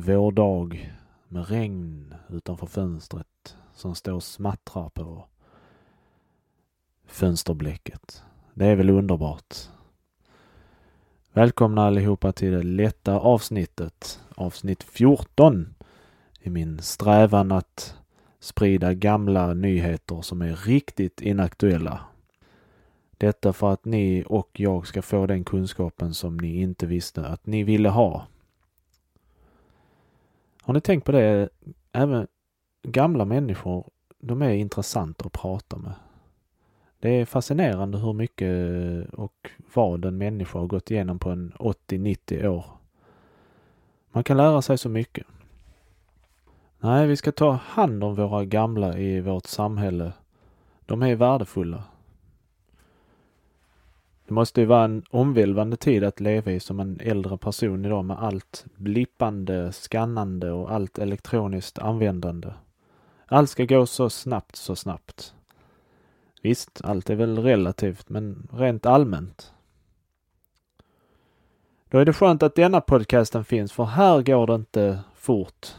vårdag med regn utanför fönstret som står och smattrar på fönsterblecket. Det är väl underbart. Välkomna allihopa till det lätta avsnittet, avsnitt 14 i min strävan att sprida gamla nyheter som är riktigt inaktuella detta för att ni och jag ska få den kunskapen som ni inte visste att ni ville ha. Har ni tänkt på det? Även gamla människor, de är intressanta att prata med. Det är fascinerande hur mycket eh, och vad en människa har gått igenom på en 80-90 år. Man kan lära sig så mycket. Nej, vi ska ta hand om våra gamla i vårt samhälle. De är värdefulla. Det måste ju vara en omvälvande tid att leva i som en äldre person idag med allt blippande, skannande och allt elektroniskt användande. Allt ska gå så snabbt, så snabbt. Visst, allt är väl relativt, men rent allmänt. Då är det skönt att denna podcasten finns, för här går det inte fort.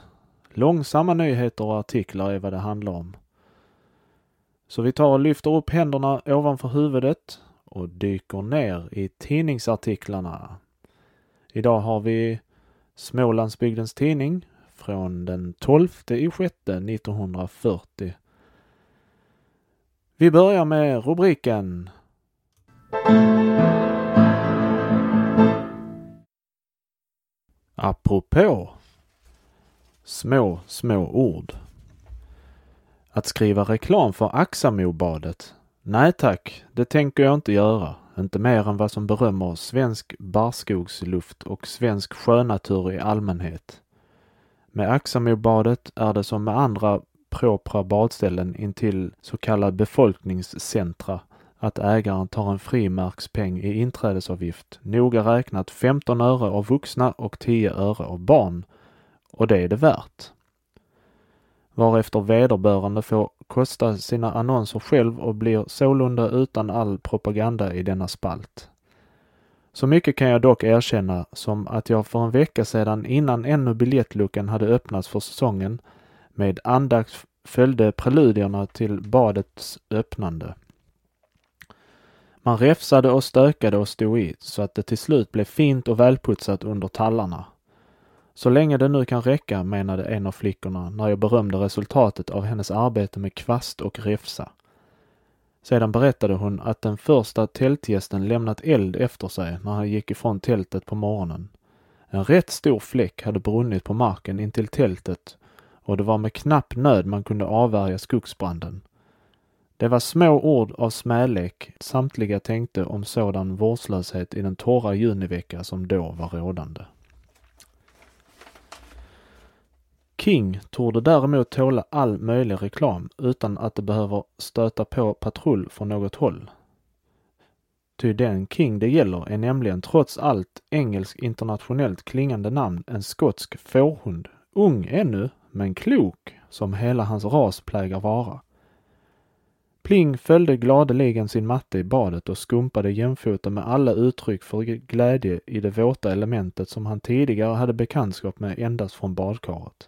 Långsamma nyheter och artiklar är vad det handlar om. Så vi tar och lyfter upp händerna ovanför huvudet och dyker ner i tidningsartiklarna. Idag har vi Smålandsbygdens Tidning från den 12 i 1940. Vi börjar med rubriken Apropå Små, små ord. Att skriva reklam för Axamobadet Nej tack, det tänker jag inte göra. Inte mer än vad som berömmer svensk barskogsluft och svensk sjönatur i allmänhet. Med Axamobadet är det som med andra propra badställen intill så kallad befolkningscentra att ägaren tar en frimärkspeng i inträdesavgift, noga räknat 15 öre av vuxna och 10 öre av barn. Och det är det värt varefter vederbörande får kosta sina annonser själv och blir sålunda utan all propaganda i denna spalt. Så mycket kan jag dock erkänna som att jag för en vecka sedan innan ännu biljettluckan hade öppnats för säsongen med andakt följde preludierna till badets öppnande. Man räfsade och stökade och stod i så att det till slut blev fint och välputsat under tallarna. Så länge det nu kan räcka, menade en av flickorna när jag berömde resultatet av hennes arbete med kvast och räfsa. Sedan berättade hon att den första tältgästen lämnat eld efter sig när han gick ifrån tältet på morgonen. En rätt stor fläck hade brunnit på marken intill tältet och det var med knapp nöd man kunde avvärja skogsbranden. Det var små ord av smälek samtliga tänkte om sådan vårdslöshet i den torra junivecka som då var rådande. King torde däremot tåla all möjlig reklam utan att det behöver stöta på patrull från något håll. Ty den King det gäller är nämligen trots allt engelsk internationellt klingande namn en skotsk fårhund. Ung ännu, men klok, som hela hans ras plägar vara. Pling följde gladeligen sin matte i badet och skumpade jämfota med alla uttryck för glädje i det våta elementet som han tidigare hade bekantskap med endast från badkaret.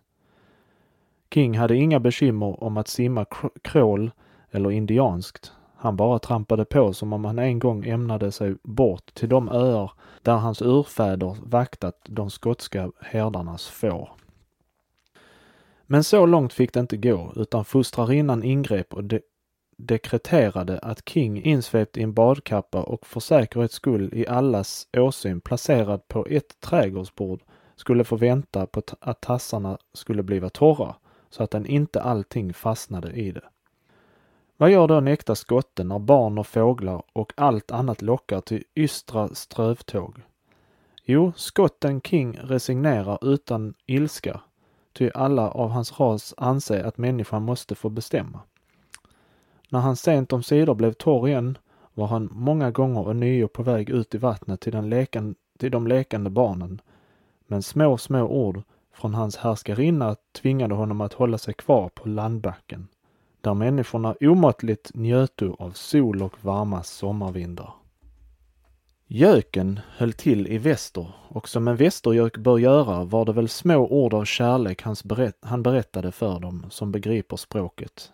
King hade inga bekymmer om att simma krål eller indianskt. Han bara trampade på som om han en gång ämnade sig bort till de öar där hans urfäder vaktat de skotska herdarnas får. Men så långt fick det inte gå, utan fostrarinnan ingrep och de dekreterade att King insvept i en badkappa och för säkerhets skull i allas åsyn placerad på ett trädgårdsbord skulle få vänta på att tassarna skulle bliva torra så att den inte allting fastnade i det. Vad gör då en äkta skotte när barn och fåglar och allt annat lockar till ystra strövtåg? Jo, skotten King resignerar utan ilska, ty alla av hans ras anser att människan måste få bestämma. När han sent om sidor blev torr igen var han många gånger ånyo på väg ut i vattnet till, den lekan, till de lekande barnen. Men små, små ord från hans härskarinna tvingade honom att hålla sig kvar på landbacken, där människorna omåttligt njöto av sol och varma sommarvindar. Göken höll till i väster och som en västergök bör göra var det väl små ord av kärlek hans berätt han berättade för dem som begriper språket.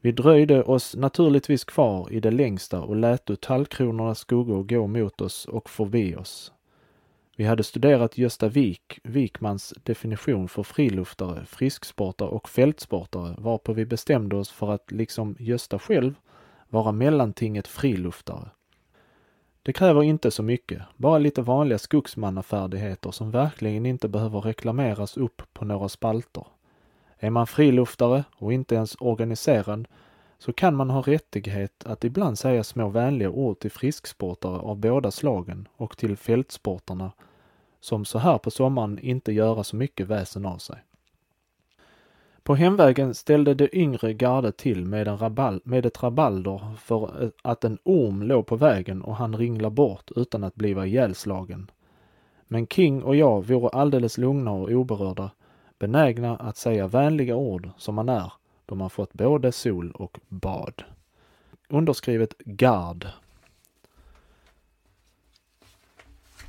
Vi dröjde oss naturligtvis kvar i det längsta och lät tallkronornas skuggor gå mot oss och förbi oss. Vi hade studerat Gösta Wik, Wikmans definition för friluftare, frisksportare och fältsportare varpå vi bestämde oss för att, liksom Gösta själv, vara mellantinget friluftare. Det kräver inte så mycket, bara lite vanliga skogsmannafärdigheter som verkligen inte behöver reklameras upp på några spalter. Är man friluftare och inte ens organiserad så kan man ha rättighet att ibland säga små vänliga ord till frisksportare av båda slagen och till fältsportarna som så här på sommaren inte göra så mycket väsen av sig. På hemvägen ställde det yngre gardet till med, en rabal, med ett rabalder för eh, att en orm låg på vägen och han ringla bort utan att bliva ihjälslagen. Men King och jag vore alldeles lugna och oberörda, benägna att säga vänliga ord som man är då man fått både sol och bad. Underskrivet Gard.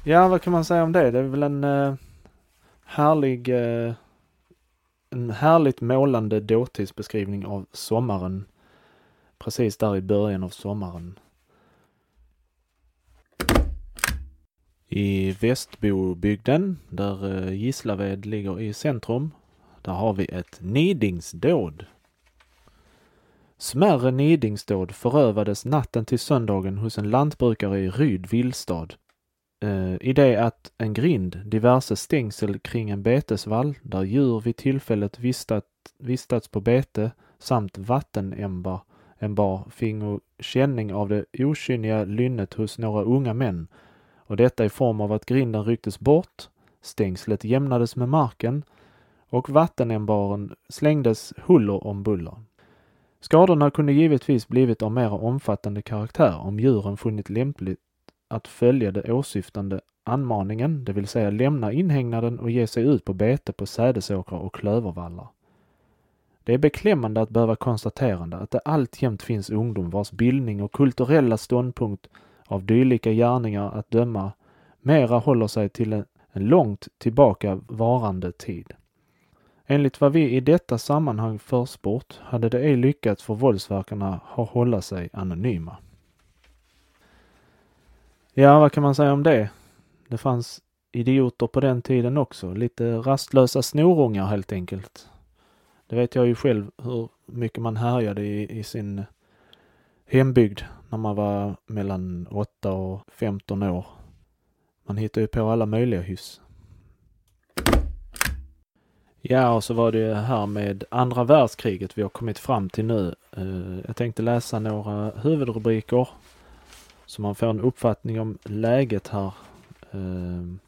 Ja, vad kan man säga om det? Det är väl en uh, härlig uh, en härligt målande dåtidsbeskrivning av sommaren. Precis där i början av sommaren. I Västbobygden, där uh, Gislaved ligger i centrum, där har vi ett nidingsdåd. Smärre nidingsdåd förövades natten till söndagen hos en lantbrukare i Ryd villstad eh, i det att en grind, diverse stängsel kring en betesvall där djur vid tillfället vistat, vistats på bete samt vattenämbar bar fingo känning av det okynniga lynnet hos några unga män och detta i form av att grinden rycktes bort, stängslet jämnades med marken och vattenämbaren slängdes huller om buller. Skadorna kunde givetvis blivit av mer omfattande karaktär om djuren funnit lämpligt att följa det åsyftande anmaningen, det vill säga lämna inhägnaden och ge sig ut på bete på sädesåkrar och klövervallar. Det är beklämmande att behöva konstatera att det alltjämt finns ungdom vars bildning och kulturella ståndpunkt av dylika gärningar att döma mera håller sig till en, en långt tillbaka varande tid. Enligt vad vi i detta sammanhang försport hade det ej lyckats för våldsverkarna att hålla sig anonyma. Ja, vad kan man säga om det? Det fanns idioter på den tiden också. Lite rastlösa snorungar helt enkelt. Det vet jag ju själv hur mycket man härjade i, i sin hembygd när man var mellan 8 och 15 år. Man hittade ju på alla möjliga hyss. Ja, och så var det här med andra världskriget vi har kommit fram till nu. Eh, jag tänkte läsa några huvudrubriker så man får en uppfattning om läget här. Ehm,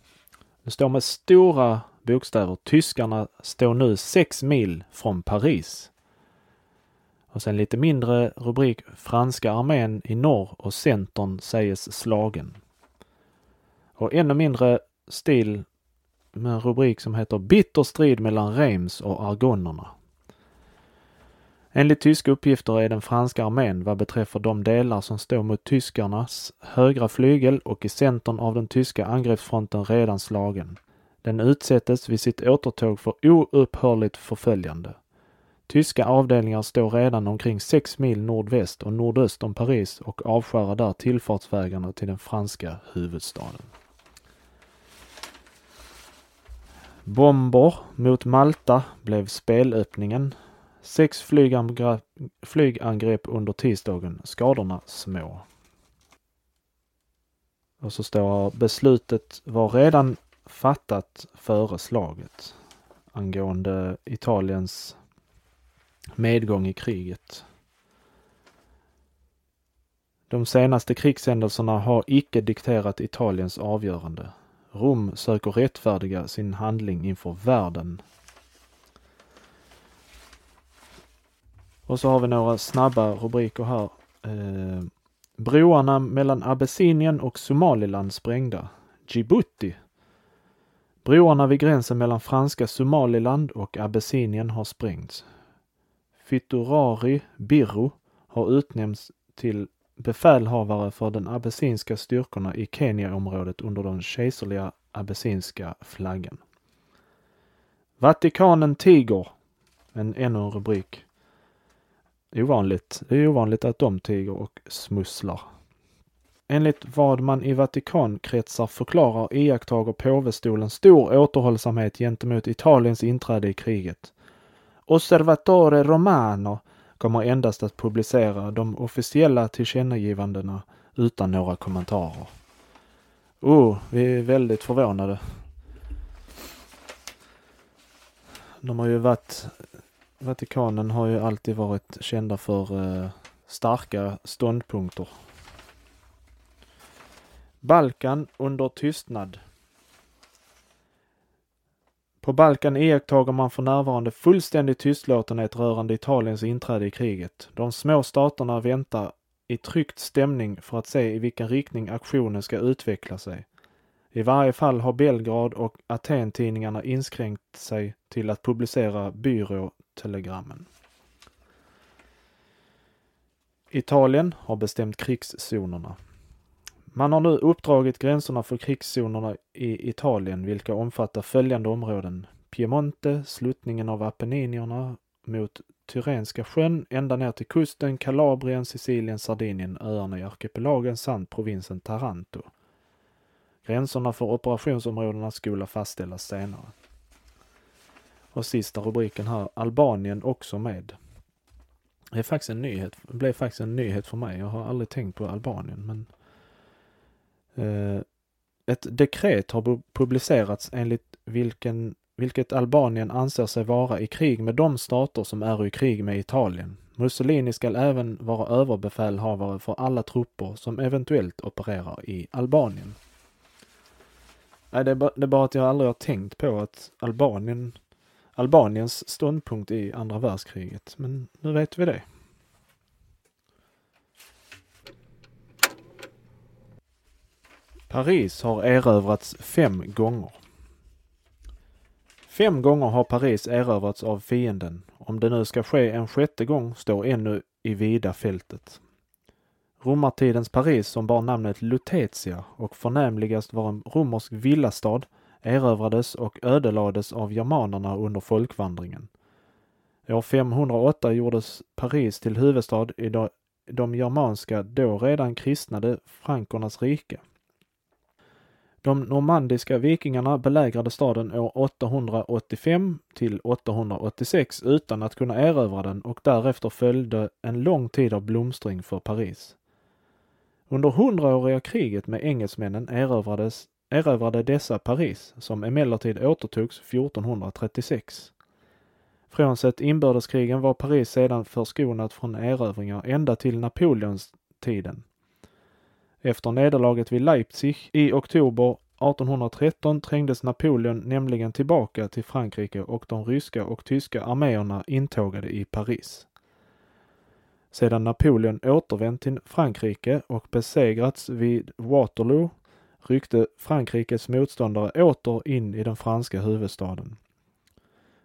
det står med stora bokstäver. Tyskarna står nu sex mil från Paris. Och sen lite mindre rubrik. Franska armén i norr och centern sägs slagen. Och ännu mindre stil med en rubrik som heter Bitter strid mellan Reims och argonnerna. Enligt tyska uppgifter är den franska armén vad beträffar de delar som står mot tyskarnas högra flygel och i centern av den tyska angreppsfronten redan slagen. Den utsättes vid sitt återtåg för oupphörligt förföljande. Tyska avdelningar står redan omkring sex mil nordväst och nordöst om Paris och avskärar där tillfartsvägarna till den franska huvudstaden. Bomber mot Malta blev spelöppningen Sex flygangrepp, flygangrepp under tisdagen, skadorna små. Och så står här, beslutet var redan fattat före slaget angående Italiens medgång i kriget. De senaste krigshändelserna har icke dikterat Italiens avgörande. Rom söker rättfärdiga sin handling inför världen Och så har vi några snabba rubriker här. Eh, broarna mellan Abessinien och Somaliland sprängda. Djibouti. Broarna vid gränsen mellan franska Somaliland och Abessinien har sprängts. Fiturari Birro har utnämnts till befälhavare för den abessinska styrkorna i Kenyaområdet under den kejserliga abessinska flaggan. Vatikanen tiger. En ännu en rubrik. Ovanligt. Det är ovanligt att de tiger och smusslar. Enligt vad man i Vatikankretsar förklarar iakttager påvestolen stor återhållsamhet gentemot Italiens inträde i kriget. Osservatore Romano kommer endast att publicera de officiella tillkännagivandena utan några kommentarer. Oh, vi är väldigt förvånade. De har ju varit, Vatikanen har ju alltid varit kända för eh, starka ståndpunkter. Balkan under tystnad. På Balkan iakttager man för närvarande fullständig tystlåtenhet rörande Italiens inträde i kriget. De små staterna väntar i tryckt stämning för att se i vilken riktning aktionen ska utveckla sig. I varje fall har Belgrad och Aten-tidningarna inskränkt sig till att publicera byråtelegrammen. Italien har bestämt krigszonerna. Man har nu uppdragit gränserna för krigszonerna i Italien, vilka omfattar följande områden. Piemonte, sluttningen av Apenninierna mot Tyrenska sjön ända ner till kusten, Kalabrien, Sicilien, Sardinien, öarna i arkipelagen samt provinsen Taranto. Gränserna för operationsområdena skulle fastställas senare. Och sista rubriken här, Albanien också med. Det är faktiskt en nyhet, det blev faktiskt en nyhet för mig. Jag har aldrig tänkt på Albanien men eh, ett dekret har publicerats enligt vilken, vilket Albanien anser sig vara i krig med de stater som är i krig med Italien. Mussolini skall även vara överbefälhavare för alla trupper som eventuellt opererar i Albanien. Nej, det är, bara, det är bara att jag aldrig har tänkt på att Albanien, Albaniens ståndpunkt i andra världskriget. Men nu vet vi det. Paris har erövrats fem gånger. Fem gånger har Paris erövrats av fienden. Om det nu ska ske en sjätte gång står ännu i vida fältet. Romartidens Paris som bar namnet Lutetia och förnämligast var en romersk villastad erövrades och ödelades av germanerna under folkvandringen. År 508 gjordes Paris till huvudstad i de germanska, då redan kristnade frankernas rike. De normandiska vikingarna belägrade staden år 885 till 886 utan att kunna erövra den och därefter följde en lång tid av blomstring för Paris. Under hundraåriga kriget med engelsmännen erövrades, erövrade dessa Paris, som emellertid återtogs 1436. Frånsett inbördeskrigen var Paris sedan förskonat från erövringar ända till Napoleons tiden. Efter nederlaget vid Leipzig i oktober 1813 trängdes Napoleon nämligen tillbaka till Frankrike och de ryska och tyska arméerna intågade i Paris. Sedan Napoleon återvänt till Frankrike och besegrats vid Waterloo ryckte Frankrikes motståndare åter in i den franska huvudstaden.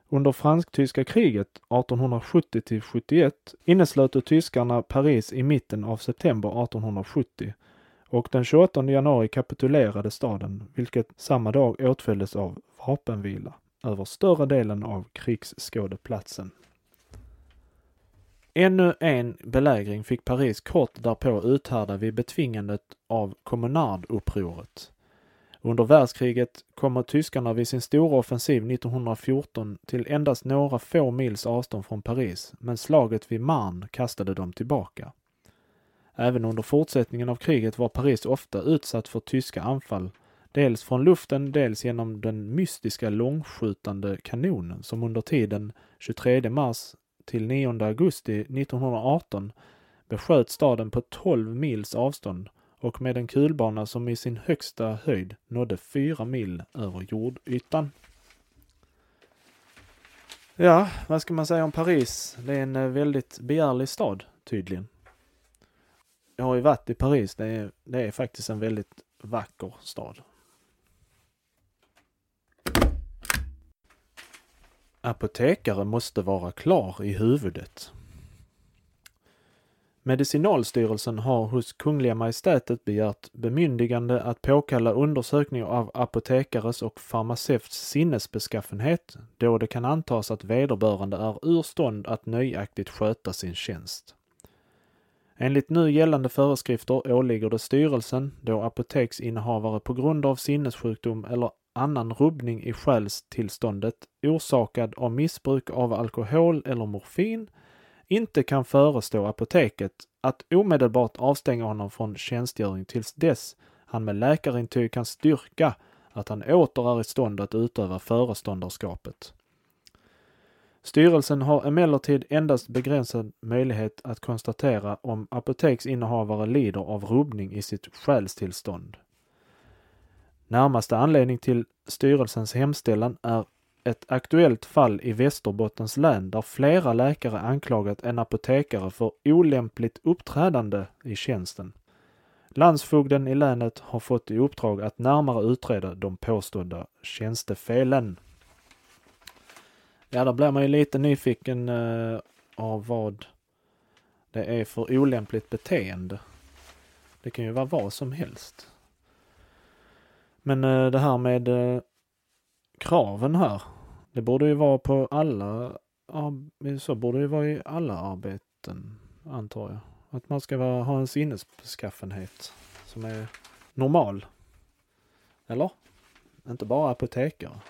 Under fransk-tyska kriget 1870 71 inneslöt tyskarna Paris i mitten av september 1870 och den 28 januari kapitulerade staden, vilket samma dag åtföljdes av vapenvila över större delen av krigsskådeplatsen. Ännu en belägring fick Paris kort därpå uthärda vid betvingandet av kommunardupproret. Under världskriget kommer tyskarna vid sin stora offensiv 1914 till endast några få mils avstånd från Paris, men slaget vid Marne kastade dem tillbaka. Även under fortsättningen av kriget var Paris ofta utsatt för tyska anfall, dels från luften, dels genom den mystiska långskjutande kanonen som under tiden 23 mars till 9 augusti 1918 besköt staden på 12 mils avstånd och med en kulbana som i sin högsta höjd nådde 4 mil över jordytan. Ja, vad ska man säga om Paris? Det är en eh, väldigt begärlig stad, tydligen. Jag har ju varit i Paris. Det är, det är faktiskt en väldigt vacker stad. Apotekare måste vara klar i huvudet. Medicinalstyrelsen har hos Kungliga Majestätet begärt bemyndigande att påkalla undersökning av apotekares och farmaceuts sinnesbeskaffenhet då det kan antas att vederbörande är ur stånd att nöjaktigt sköta sin tjänst. Enligt nu gällande föreskrifter åligger det styrelsen, då apoteksinnehavare på grund av sinnessjukdom eller annan rubbning i själstillståndet orsakad av missbruk av alkohol eller morfin inte kan förestå apoteket att omedelbart avstänga honom från tjänstgöring tills dess han med läkarintyg kan styrka att han åter är i stånd att utöva föreståndarskapet. Styrelsen har emellertid endast begränsad möjlighet att konstatera om apoteksinnehavare lider av rubbning i sitt själstillstånd. Närmaste anledning till styrelsens hemställan är ett aktuellt fall i Västerbottens län där flera läkare anklagat en apotekare för olämpligt uppträdande i tjänsten. Landsfogden i länet har fått i uppdrag att närmare utreda de påstådda tjänstefelen. Ja, där blir man ju lite nyfiken eh, av vad det är för olämpligt beteende. Det kan ju vara vad som helst. Men eh, det här med eh, kraven här. Det borde ju vara på alla, så borde det vara i alla arbeten, antar jag. Att man ska vara, ha en sinnesbeskaffenhet som är normal. Eller? Inte bara apotekare.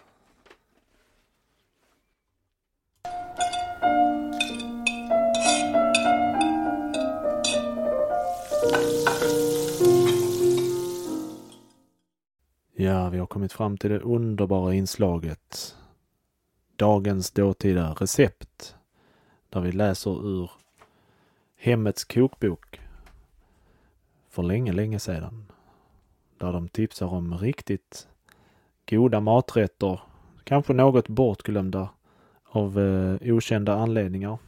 Kommit fram till det underbara inslaget Dagens dåtida recept där vi läser ur Hemmets kokbok för länge, länge sedan. Där de tipsar om riktigt goda maträtter, kanske något bortglömda av eh, okända anledningar.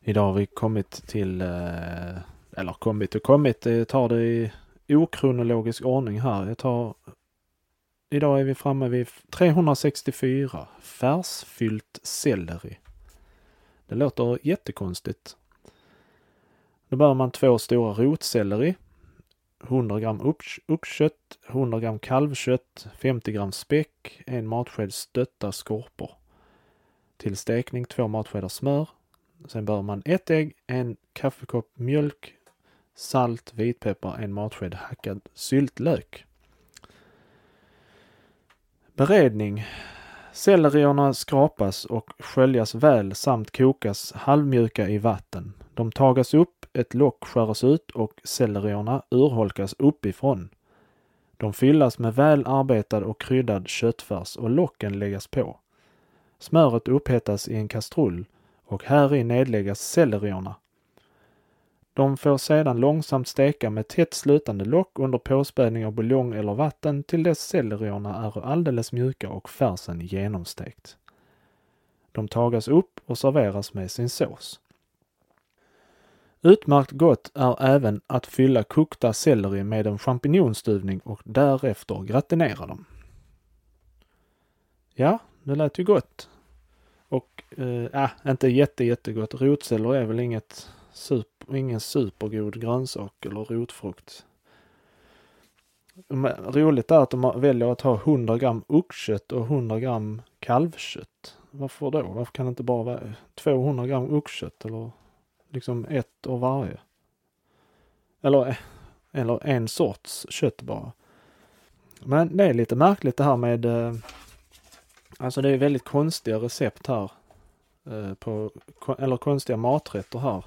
Idag har vi kommit till, eh, eller kommit och kommit, jag tar det i okronologisk ordning här. Jag tar Idag är vi framme vid 364. Färsfyllt selleri. Det låter jättekonstigt. Då behöver man två stora rotselleri, 100 gram oxkött, 100 gram kalvkött, 50 gram späck, en matsked stötta skorpor. Till stekning två matskedar smör. Sen behöver man ett ägg, en kaffekopp mjölk, salt, vitpeppar, en matsked hackad syltlök. Beredning. Sellerierna skrapas och sköljas väl samt kokas halvmjuka i vatten. De tagas upp, ett lock skäras ut och sellerierna urholkas uppifrån. De fyllas med väl arbetad och kryddad köttfärs och locken läggas på. Smöret upphettas i en kastrull och här i nedläggas sellerierna de får sedan långsamt steka med tätt slutande lock under påspädning av buljong eller vatten till dess sellerierna är alldeles mjuka och färsen genomstekt. De tagas upp och serveras med sin sås. Utmärkt gott är även att fylla kokta selleri med en champinjonstuvning och därefter gratinera dem. Ja, det lät ju gott. Och, eh, äh, inte jätte jättegott. Rotselleri är väl inget super, ingen supergod grönsak eller rotfrukt. Roligt är att de väljer att ha 100 gram oxkött och 100 gram kalvkött. Varför då? Varför kan det inte bara vara 200 gram oxkött eller liksom ett av varje? Eller, eller en sorts kött bara. Men det är lite märkligt det här med, eh, alltså det är väldigt konstiga recept här. Eh, på, eller konstiga maträtter här.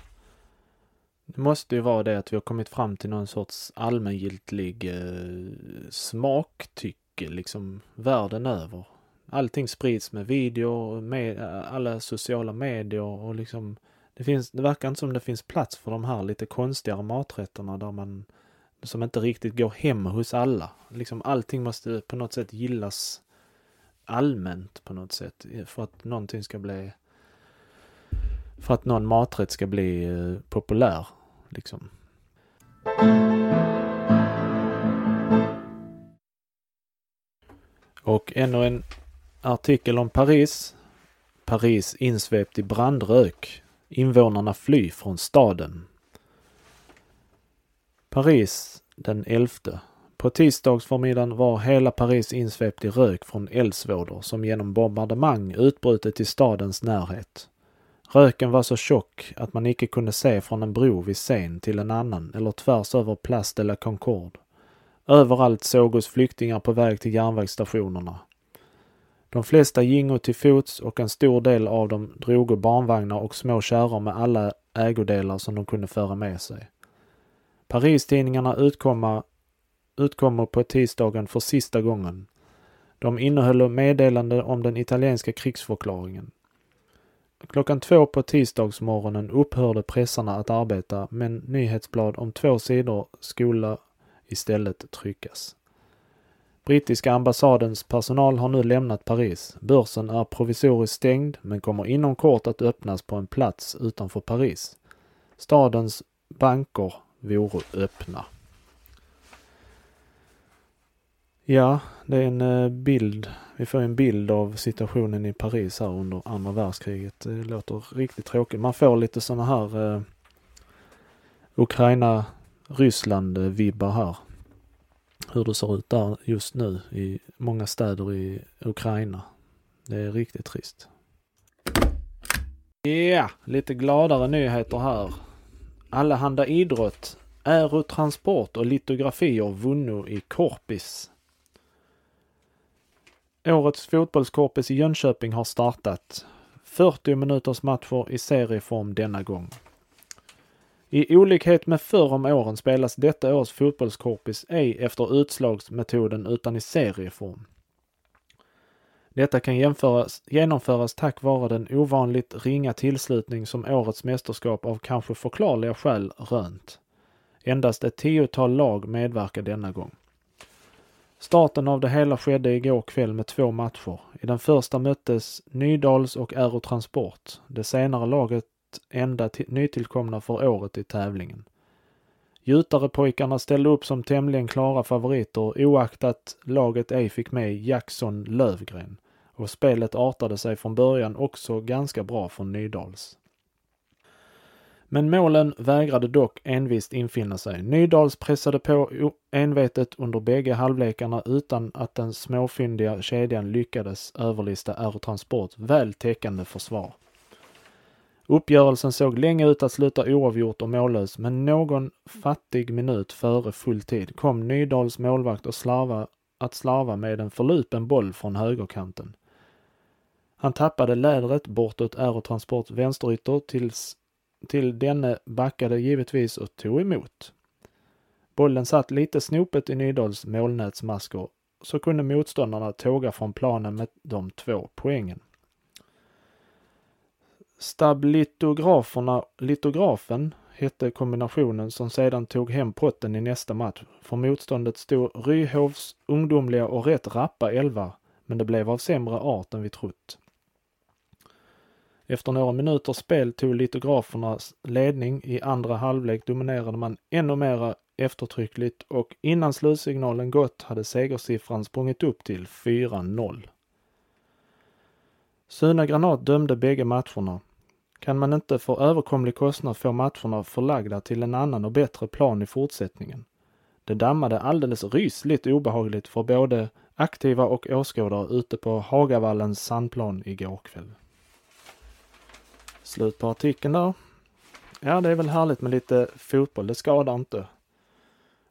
Det måste ju vara det att vi har kommit fram till någon sorts allmängiltig eh, smaktycke liksom världen över. Allting sprids med video, med alla sociala medier och liksom det finns, det verkar inte som det finns plats för de här lite konstigare maträtterna där man som inte riktigt går hem hos alla. Liksom allting måste på något sätt gillas allmänt på något sätt eh, för att någonting ska bli för att någon maträtt ska bli eh, populär. Liksom. Och ännu en artikel om Paris. Paris insvept i brandrök. Invånarna fly från staden. Paris den 11. På tisdagsförmiddagen var hela Paris insvept i rök från eldsvådor som genom bombardemang utbrutit i stadens närhet. Röken var så tjock att man icke kunde se från en bro vid Seine till en annan eller tvärs över Place de la Concorde. Överallt sågos flyktingar på väg till järnvägsstationerna. De flesta gingo till fots och en stor del av dem drogo barnvagnar och små kärror med alla ägodelar som de kunde föra med sig. Paristidningarna utkomma, utkommer på tisdagen för sista gången. De innehöll meddelande om den italienska krigsförklaringen. Klockan två på tisdagsmorgonen upphörde pressarna att arbeta men nyhetsblad om två sidor skulle istället tryckas. Brittiska ambassadens personal har nu lämnat Paris. Börsen är provisoriskt stängd men kommer inom kort att öppnas på en plats utanför Paris. Stadens banker vore öppna. Ja, det är en eh, bild. Vi får en bild av situationen i Paris här under andra världskriget. Det låter riktigt tråkigt. Man får lite sådana här eh, Ukraina-Ryssland-vibbar här. Hur det ser ut där just nu i många städer i Ukraina. Det är riktigt trist. Ja, yeah, lite gladare nyheter här. Allehanda idrott, aerotransport och litografier vunno i Korpis. Årets fotbollskorpis i Jönköping har startat. 40 minuters matcher i serieform denna gång. I olikhet med förr om åren spelas detta års fotbollskorpis ej efter utslagsmetoden utan i serieform. Detta kan jämföras, genomföras tack vare den ovanligt ringa tillslutning som årets mästerskap av kanske förklarliga skäl rönt. Endast ett tiotal lag medverkar denna gång. Starten av det hela skedde igår kväll med två matcher. I den första möttes Nydals och Aerotransport. Det senare laget enda nytillkomna för året i tävlingen. Gjutarepojkarna ställde upp som tämligen klara favoriter oaktat laget ej fick med Jackson Lövgren och spelet artade sig från början också ganska bra från Nydals. Men målen vägrade dock envist infinna sig. Nydals pressade på envetet under bägge halvlekarna utan att den småfyndiga kedjan lyckades överlista Aerotransport väl täckande försvar. Uppgörelsen såg länge ut att sluta oavgjort och mållös, men någon fattig minut före full tid kom Nydals målvakt och slarva, att slarva med en förlupen boll från högerkanten. Han tappade lädret bortåt Aerotransports vänsterytter tills till denne backade givetvis och tog emot. Bollen satt lite snopet i Nydals målnätsmaskor, så kunde motståndarna tåga från planen med de två poängen. Stablitograferna, litografen hette kombinationen som sedan tog hem potten i nästa match. För motståndet stod Ryhovs ungdomliga och rätt rappa elva, men det blev av sämre art än vi trott. Efter några minuters spel tog litografernas ledning. I andra halvlek dominerade man ännu mera eftertryckligt och innan slutsignalen gått hade segersiffran sprungit upp till 4-0. Suna Granat dömde bägge matcherna. Kan man inte för överkomlig kostnad få matcherna förlagda till en annan och bättre plan i fortsättningen? Det dammade alldeles rysligt obehagligt för både aktiva och åskådare ute på Hagavallens sandplan igår kväll. Slut på artikeln där. Ja, det är väl härligt med lite fotboll. Det skadar inte.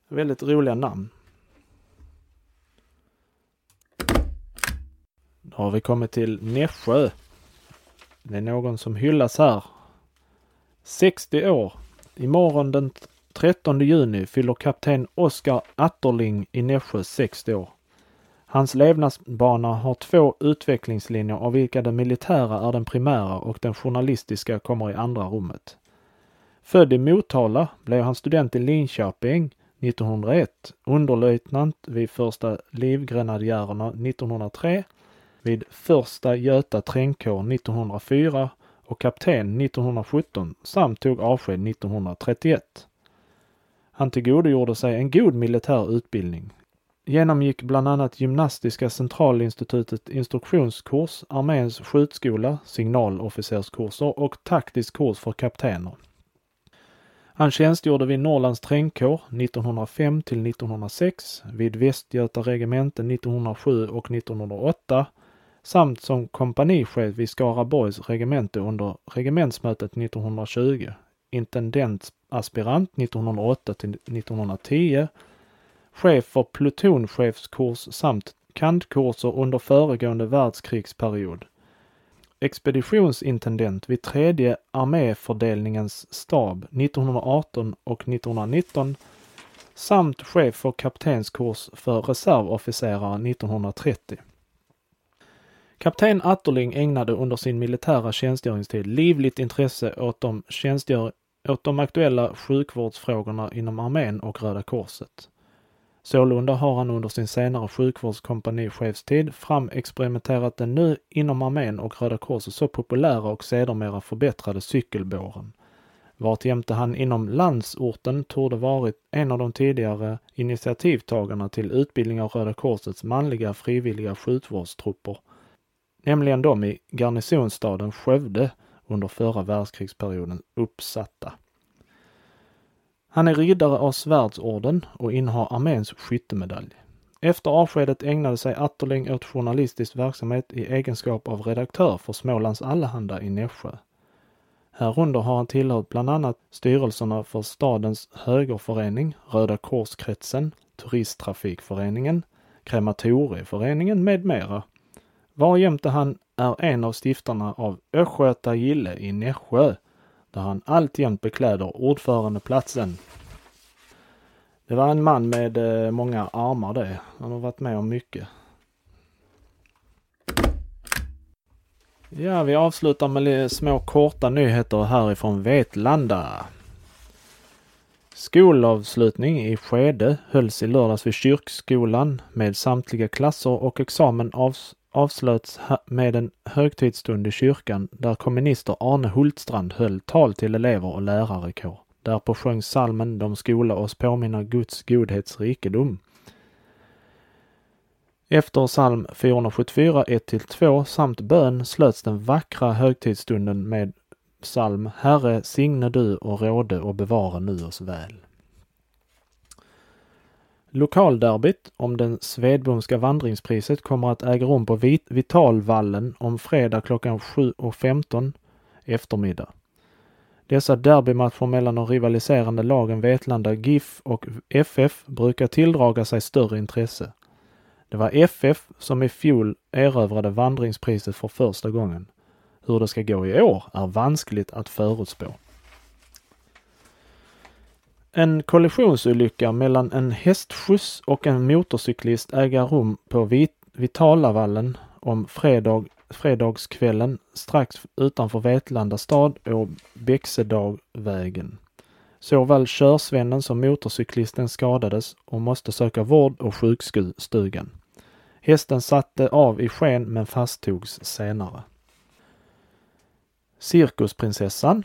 Väldigt roliga namn. Då har vi kommit till Nässjö. Det är någon som hyllas här. 60 år. Imorgon den 13 juni fyller kapten Oskar Atterling i Nässjö 60 år. Hans levnadsbana har två utvecklingslinjer av vilka den militära är den primära och den journalistiska kommer i andra rummet. Född i Motala blev han student i Linköping 1901, underlöjtnant vid första livgrenadjärerna 1903, vid första Göta trängkår 1904 och kapten 1917 samt tog avsked 1931. Han tillgodogjorde sig en god militär utbildning genomgick bland annat Gymnastiska centralinstitutet instruktionskurs, arméns skjutskola, signalofficerskurser och taktisk kurs för kaptener. Han tjänstgjorde vid Norrlands trängkår 1905 till 1906, vid Västgöta regemente 1907 och 1908 samt som kompanichef vid Skaraborgs regemente under regementsmötet 1920, intendentaspirant 1908 till 1910, chef för plutonchefskurs samt kandkurser under föregående världskrigsperiod. Expeditionsintendent vid tredje arméfördelningens stab 1918 och 1919 samt chef för kaptenskurs för reservofficerare 1930. Kapten Atterling ägnade under sin militära tjänstgöringstid livligt intresse åt de, tjänstgör, åt de aktuella sjukvårdsfrågorna inom armén och Röda Korset. Sålunda har han under sin senare sjukvårdskompanichefstid framexperimenterat den nu inom armén och Röda Korset så populära och sedermera förbättrade cykelbåren. Vartjämte han inom landsorten torde varit en av de tidigare initiativtagarna till utbildning av Röda Korsets manliga frivilliga sjukvårdstrupper, nämligen de i garnisonsstaden Skövde under förra världskrigsperioden uppsatta. Han är riddare av Svärdsorden och innehar arméns skyttemedalj. Efter avskedet ägnade sig Atterling åt journalistisk verksamhet i egenskap av redaktör för Smålands Allehanda i Nässjö. Härunder har han tillhört bland annat styrelserna för stadens högerförening, Röda Korskretsen, Turisttrafikföreningen, Krematorieföreningen med mera. Varjämte han är en av stiftarna av Östgöta Gille i Nässjö där han alltjämt bekläder ordförandeplatsen. Det var en man med eh, många armar det. Han har varit med om mycket. Ja, vi avslutar med små korta nyheter härifrån Vetlanda. Skolavslutning i Skede hölls i lördags vid kyrkskolan med samtliga klasser och examen avs avslöts med en högtidsstund i kyrkan där kommunister Arne Hultstrand höll tal till elever och lärarekår. Därpå sjöng salmen De skola oss påminna Guds godhets rikedom. Efter psalm 474 1-2 samt bön slöts den vackra högtidsstunden med psalm Herre signe du och råde och bevara nu oss väl. Lokalderbyt om den Svedbomska vandringspriset kommer att äga rum på Vitalvallen om fredag klockan 7.15 eftermiddag. Dessa derbymatcher mellan de rivaliserande lagen Vetlanda GIF och FF brukar tilldraga sig större intresse. Det var FF som i fjol erövrade vandringspriset för första gången. Hur det ska gå i år är vanskligt att förutspå. En kollisionsolycka mellan en hästskjuts och en motorcyklist äger rum på Vitalavallen om fredag, fredagskvällen strax utanför Vetlanda stad och Bäcksedagvägen. Såväl körsvennen som motorcyklisten skadades och måste söka vård och sjukstugan. Hästen satte av i sken men fasttogs senare. Cirkusprinsessan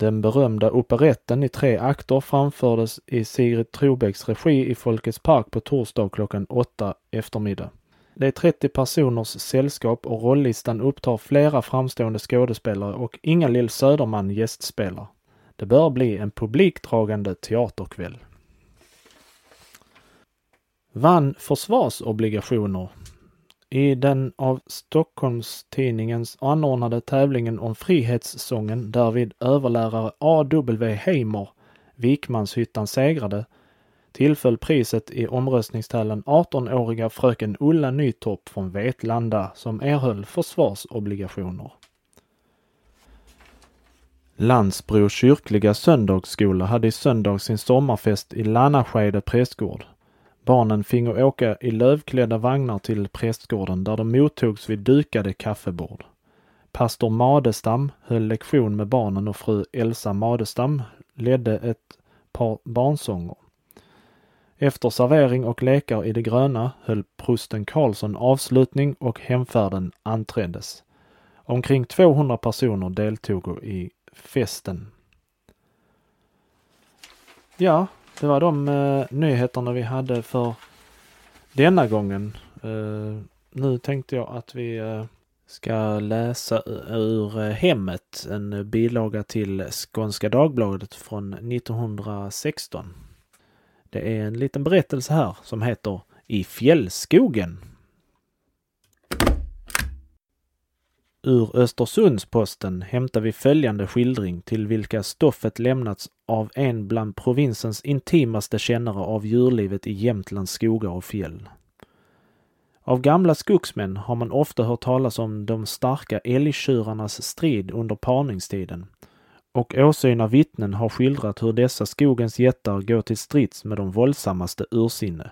den berömda operetten i tre akter framfördes i Sigrid Trobäcks regi i Folkets park på torsdag klockan åtta eftermiddag. Det är 30 personers sällskap och rollistan upptar flera framstående skådespelare och Inga-Lill Söderman gästspelar. Det bör bli en publikdragande teaterkväll. Vann försvarsobligationer i den av Stockholms-Tidningens anordnade tävlingen om Frihetssången därvid överlärare A.W. Heimer, Vikmanshyttan, segrade tillföll priset i omröstningstävlan 18-åriga fröken Ulla Nytorp från Vetlanda som erhöll försvarsobligationer. Landsbro kyrkliga söndagsskola hade i söndag sin sommarfest i Lannaskede prästgård. Barnen fingo åka i lövklädda vagnar till prästgården där de mottogs vid dukade kaffebord. Pastor Madestam höll lektion med barnen och fru Elsa Madestam ledde ett par barnsånger. Efter servering och lekar i det gröna höll prosten Karlsson avslutning och hemfärden anträddes. Omkring 200 personer deltog i festen. Ja, det var de eh, nyheterna vi hade för denna gången. Uh, nu tänkte jag att vi uh, ska läsa ur eh, Hemmet, en bilaga till Skånska Dagbladet från 1916. Det är en liten berättelse här som heter I fjällskogen. Ur Östersundsposten hämtar vi följande skildring till vilka stoffet lämnats av en bland provinsens intimaste kännare av djurlivet i Jämtlands skogar och fjäll. Av gamla skogsmän har man ofta hört talas om de starka älgtjurarnas strid under parningstiden och åsyna vittnen har skildrat hur dessa skogens jättar går till strids med de våldsammaste ursinne.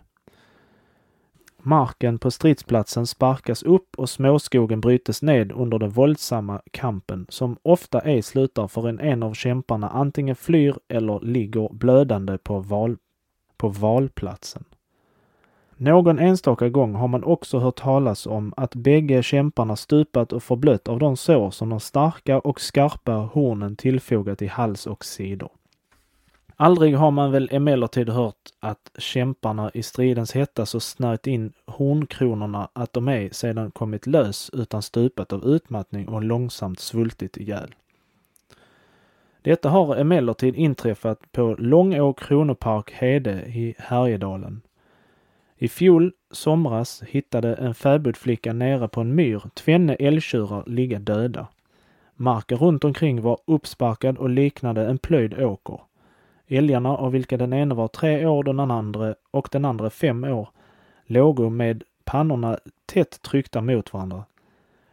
Marken på stridsplatsen sparkas upp och småskogen brytes ned under den våldsamma kampen som ofta ej slutar förrän en av kämparna antingen flyr eller ligger blödande på, val, på valplatsen. Någon enstaka gång har man också hört talas om att bägge kämparna stupat och förblött av de sår som de starka och skarpa hornen tillfogat i hals och sidor. Aldrig har man väl emellertid hört att kämparna i stridens hetta så snärjt in hornkronorna att de ej sedan kommit lös utan stupat av utmattning och långsamt svultit ihjäl. Detta har emellertid inträffat på Långå kronopark Hede i Härjedalen. I fjol somras hittade en fäbodflicka nere på en myr tvenne älgtjurar ligga döda. Marken runt omkring var uppsparkad och liknade en plöjd åker. Älgarna, av vilka den ene var tre år den andra och den andra fem år, lågo med pannorna tätt tryckta mot varandra.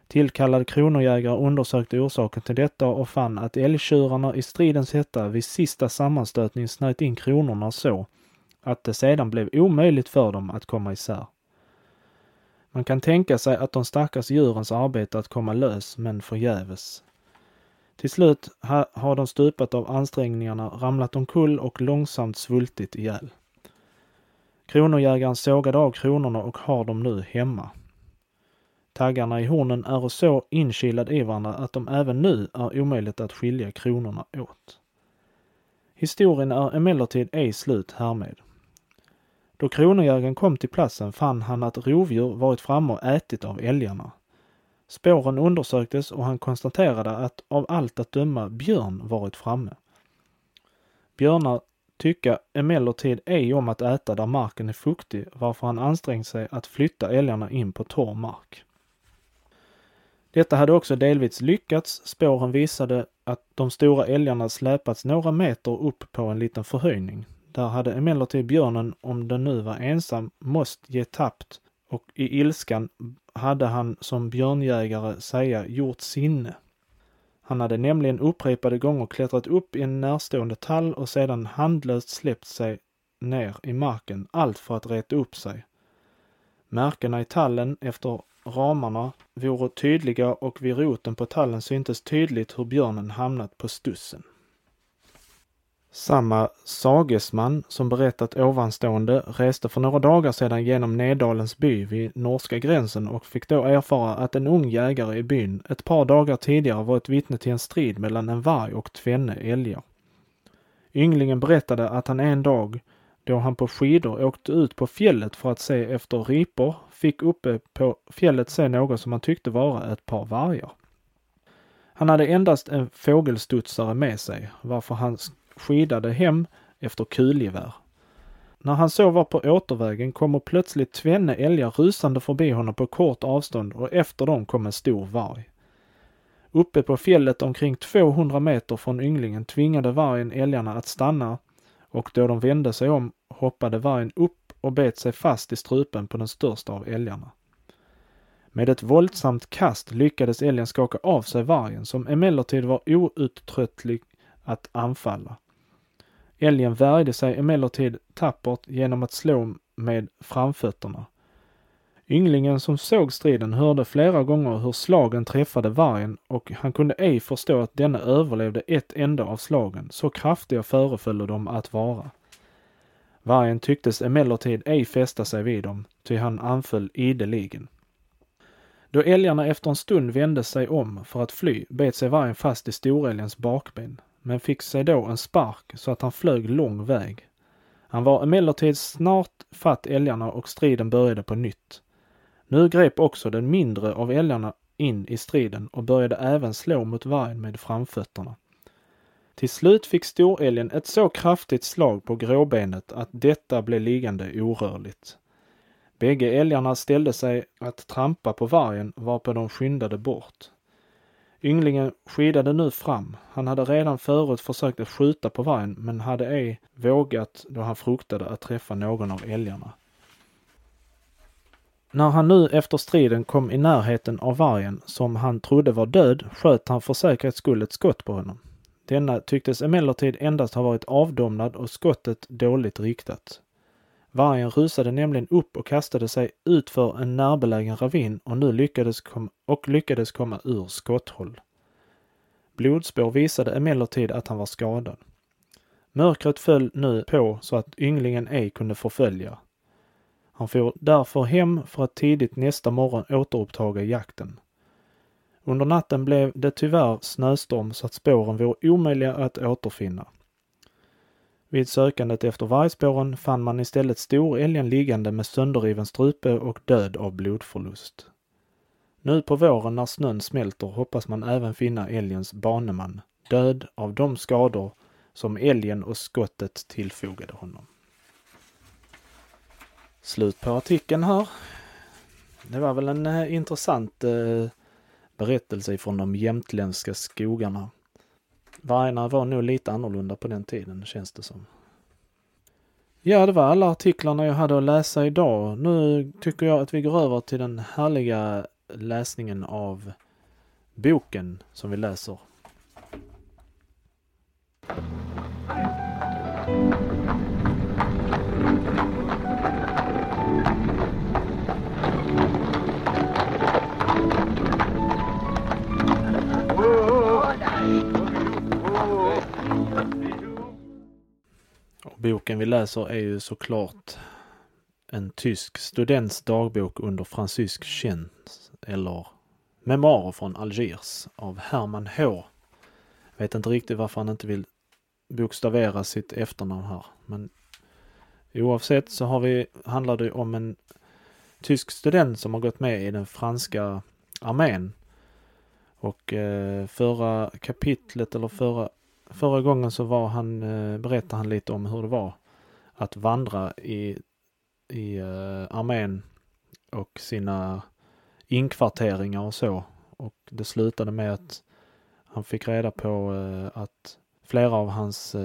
Tillkallad kronojägare undersökte orsaken till detta och fann att älgtjurarna i stridens hetta vid sista sammanstötning snöt in kronorna så att det sedan blev omöjligt för dem att komma isär. Man kan tänka sig att de stackars djurens arbete att komma lös, men förgäves. Till slut har de stupat av ansträngningarna, ramlat omkull och långsamt svultit ihjäl. Kronojägaren sågade av kronorna och har dem nu hemma. Taggarna i hornen är så inkilade i varandra att de även nu är omöjligt att skilja kronorna åt. Historien är emellertid ej slut härmed. Då kronojägaren kom till platsen fann han att rovdjur varit framme och ätit av älgarna. Spåren undersöktes och han konstaterade att av allt att döma björn varit framme. Björnar tycka emellertid ej om att äta där marken är fuktig varför han ansträngt sig att flytta älgarna in på torr mark. Detta hade också delvis lyckats. Spåren visade att de stora älgarna släpats några meter upp på en liten förhöjning. Där hade emellertid björnen, om den nu var ensam, måst ge tappt och i ilskan hade han som björnjägare säga gjort sinne. Han hade nämligen upprepade gånger klättrat upp i en närstående tall och sedan handlöst släppt sig ner i marken, allt för att reta upp sig. Märkena i tallen efter ramarna vore tydliga och vid roten på tallen syntes tydligt hur björnen hamnat på stussen. Samma sagesman som berättat ovanstående reste för några dagar sedan genom Nedalens by vid norska gränsen och fick då erfara att en ung jägare i byn ett par dagar tidigare varit vittne till en strid mellan en varg och tvenne älgar. Ynglingen berättade att han en dag, då han på skidor åkte ut på fjället för att se efter ripor, fick uppe på fjället se något som han tyckte vara ett par vargar. Han hade endast en fågelstudsare med sig, varför han skidade hem efter kulgevär. När han så var på återvägen kommer plötsligt tvenne älgar rusande förbi honom på kort avstånd och efter dem kom en stor varg. Uppe på fjället omkring 200 meter från ynglingen tvingade vargen älgarna att stanna och då de vände sig om hoppade vargen upp och bet sig fast i strupen på den största av älgarna. Med ett våldsamt kast lyckades älgen skaka av sig vargen som emellertid var outtröttlig att anfalla. Älgen värjde sig emellertid tappert genom att slå med framfötterna. Ynglingen som såg striden hörde flera gånger hur slagen träffade vargen och han kunde ej förstå att denna överlevde ett enda av slagen, så kraftiga föreföll de att vara. Vargen tycktes emellertid ej fästa sig vid dem, ty han anföll ideligen. Då älgarna efter en stund vände sig om för att fly bet sig vargen fast i storälgens bakben men fick sig då en spark så att han flög lång väg. Han var emellertid snart fatt älgarna och striden började på nytt. Nu grep också den mindre av älgarna in i striden och började även slå mot vargen med framfötterna. Till slut fick storälgen ett så kraftigt slag på gråbenet att detta blev liggande orörligt. Bägge älgarna ställde sig att trampa på vargen varpå de skyndade bort. Ynglingen skidade nu fram. Han hade redan förut försökt att skjuta på vargen men hade ej vågat då han fruktade att träffa någon av älgarna. När han nu efter striden kom i närheten av vargen, som han trodde var död, sköt han för säkerhets skull ett skott på honom. Denna tycktes emellertid endast ha varit avdomnad och skottet dåligt riktat. Vargen rusade nämligen upp och kastade sig ut för en närbelägen ravin och nu lyckades kom och lyckades komma ur skotthåll. Blodspår visade emellertid att han var skadad. Mörkret föll nu på så att ynglingen ej kunde förfölja. Han for därför hem för att tidigt nästa morgon återupptaga jakten. Under natten blev det tyvärr snöstorm så att spåren vore omöjliga att återfinna. Vid sökandet efter vargspåren fann man istället storälgen liggande med sönderriven strupe och död av blodförlust. Nu på våren när snön smälter hoppas man även finna älgens baneman, död av de skador som älgen och skottet tillfogade honom. Slut på artikeln här. Det var väl en eh, intressant eh, berättelse från de jämtländska skogarna. Vargarna var nog lite annorlunda på den tiden, känns det som. Ja, det var alla artiklarna jag hade att läsa idag. Nu tycker jag att vi går över till den härliga läsningen av boken som vi läser. Boken vi läser är ju såklart en tysk students dagbok under fransysk tjänst eller Memoarer från Algiers av Herman H. Vet inte riktigt varför han inte vill bokstavera sitt efternamn här. Men oavsett så har vi, handlar det om en tysk student som har gått med i den franska armén. Och eh, förra kapitlet eller förra Förra gången så var han, eh, berättade han lite om hur det var att vandra i, i eh, armén och sina inkvarteringar och så. Och det slutade med att han fick reda på eh, att flera av hans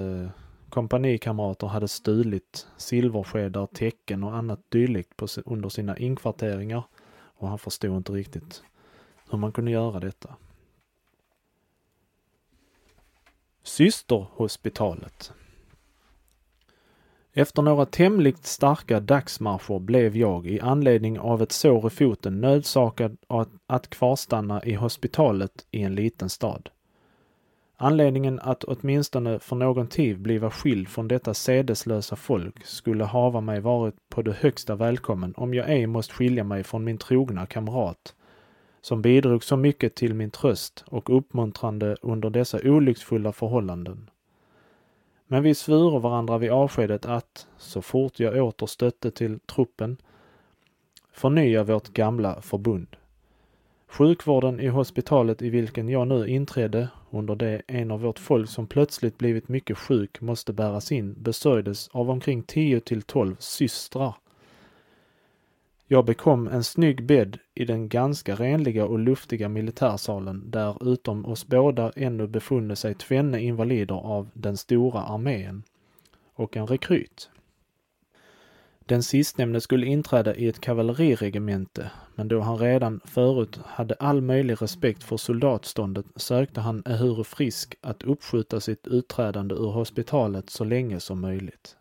kompanikamrater hade stulit silverskedar, tecken och annat dylikt på, under sina inkvarteringar. Och han förstod inte riktigt hur man kunde göra detta. Systerhospitalet. Efter några tämligt starka dagsmarscher blev jag i anledning av ett sår i foten nödsakad att kvarstanna i hospitalet i en liten stad. Anledningen att åtminstone för någon tid bliva skild från detta sedeslösa folk skulle hava mig varit på det högsta välkommen om jag ej måste skilja mig från min trogna kamrat som bidrog så mycket till min tröst och uppmuntrande under dessa olycksfulla förhållanden. Men vi svuro varandra vid avskedet att, så fort jag åter stötte till truppen, förnya vårt gamla förbund. Sjukvården i hospitalet i vilken jag nu inträdde, under det en av vårt folk som plötsligt blivit mycket sjuk måste bäras in, besörjdes av omkring 10 till 12 systrar jag bekom en snygg bädd i den ganska renliga och luftiga militärsalen där utom oss båda ännu befunne sig tvenne invalider av den stora armén och en rekryt. Den sistnämnde skulle inträda i ett kavalleriregemente, men då han redan förut hade all möjlig respekt för soldatståndet sökte han ehuru frisk att uppskjuta sitt utträdande ur hospitalet så länge som möjligt.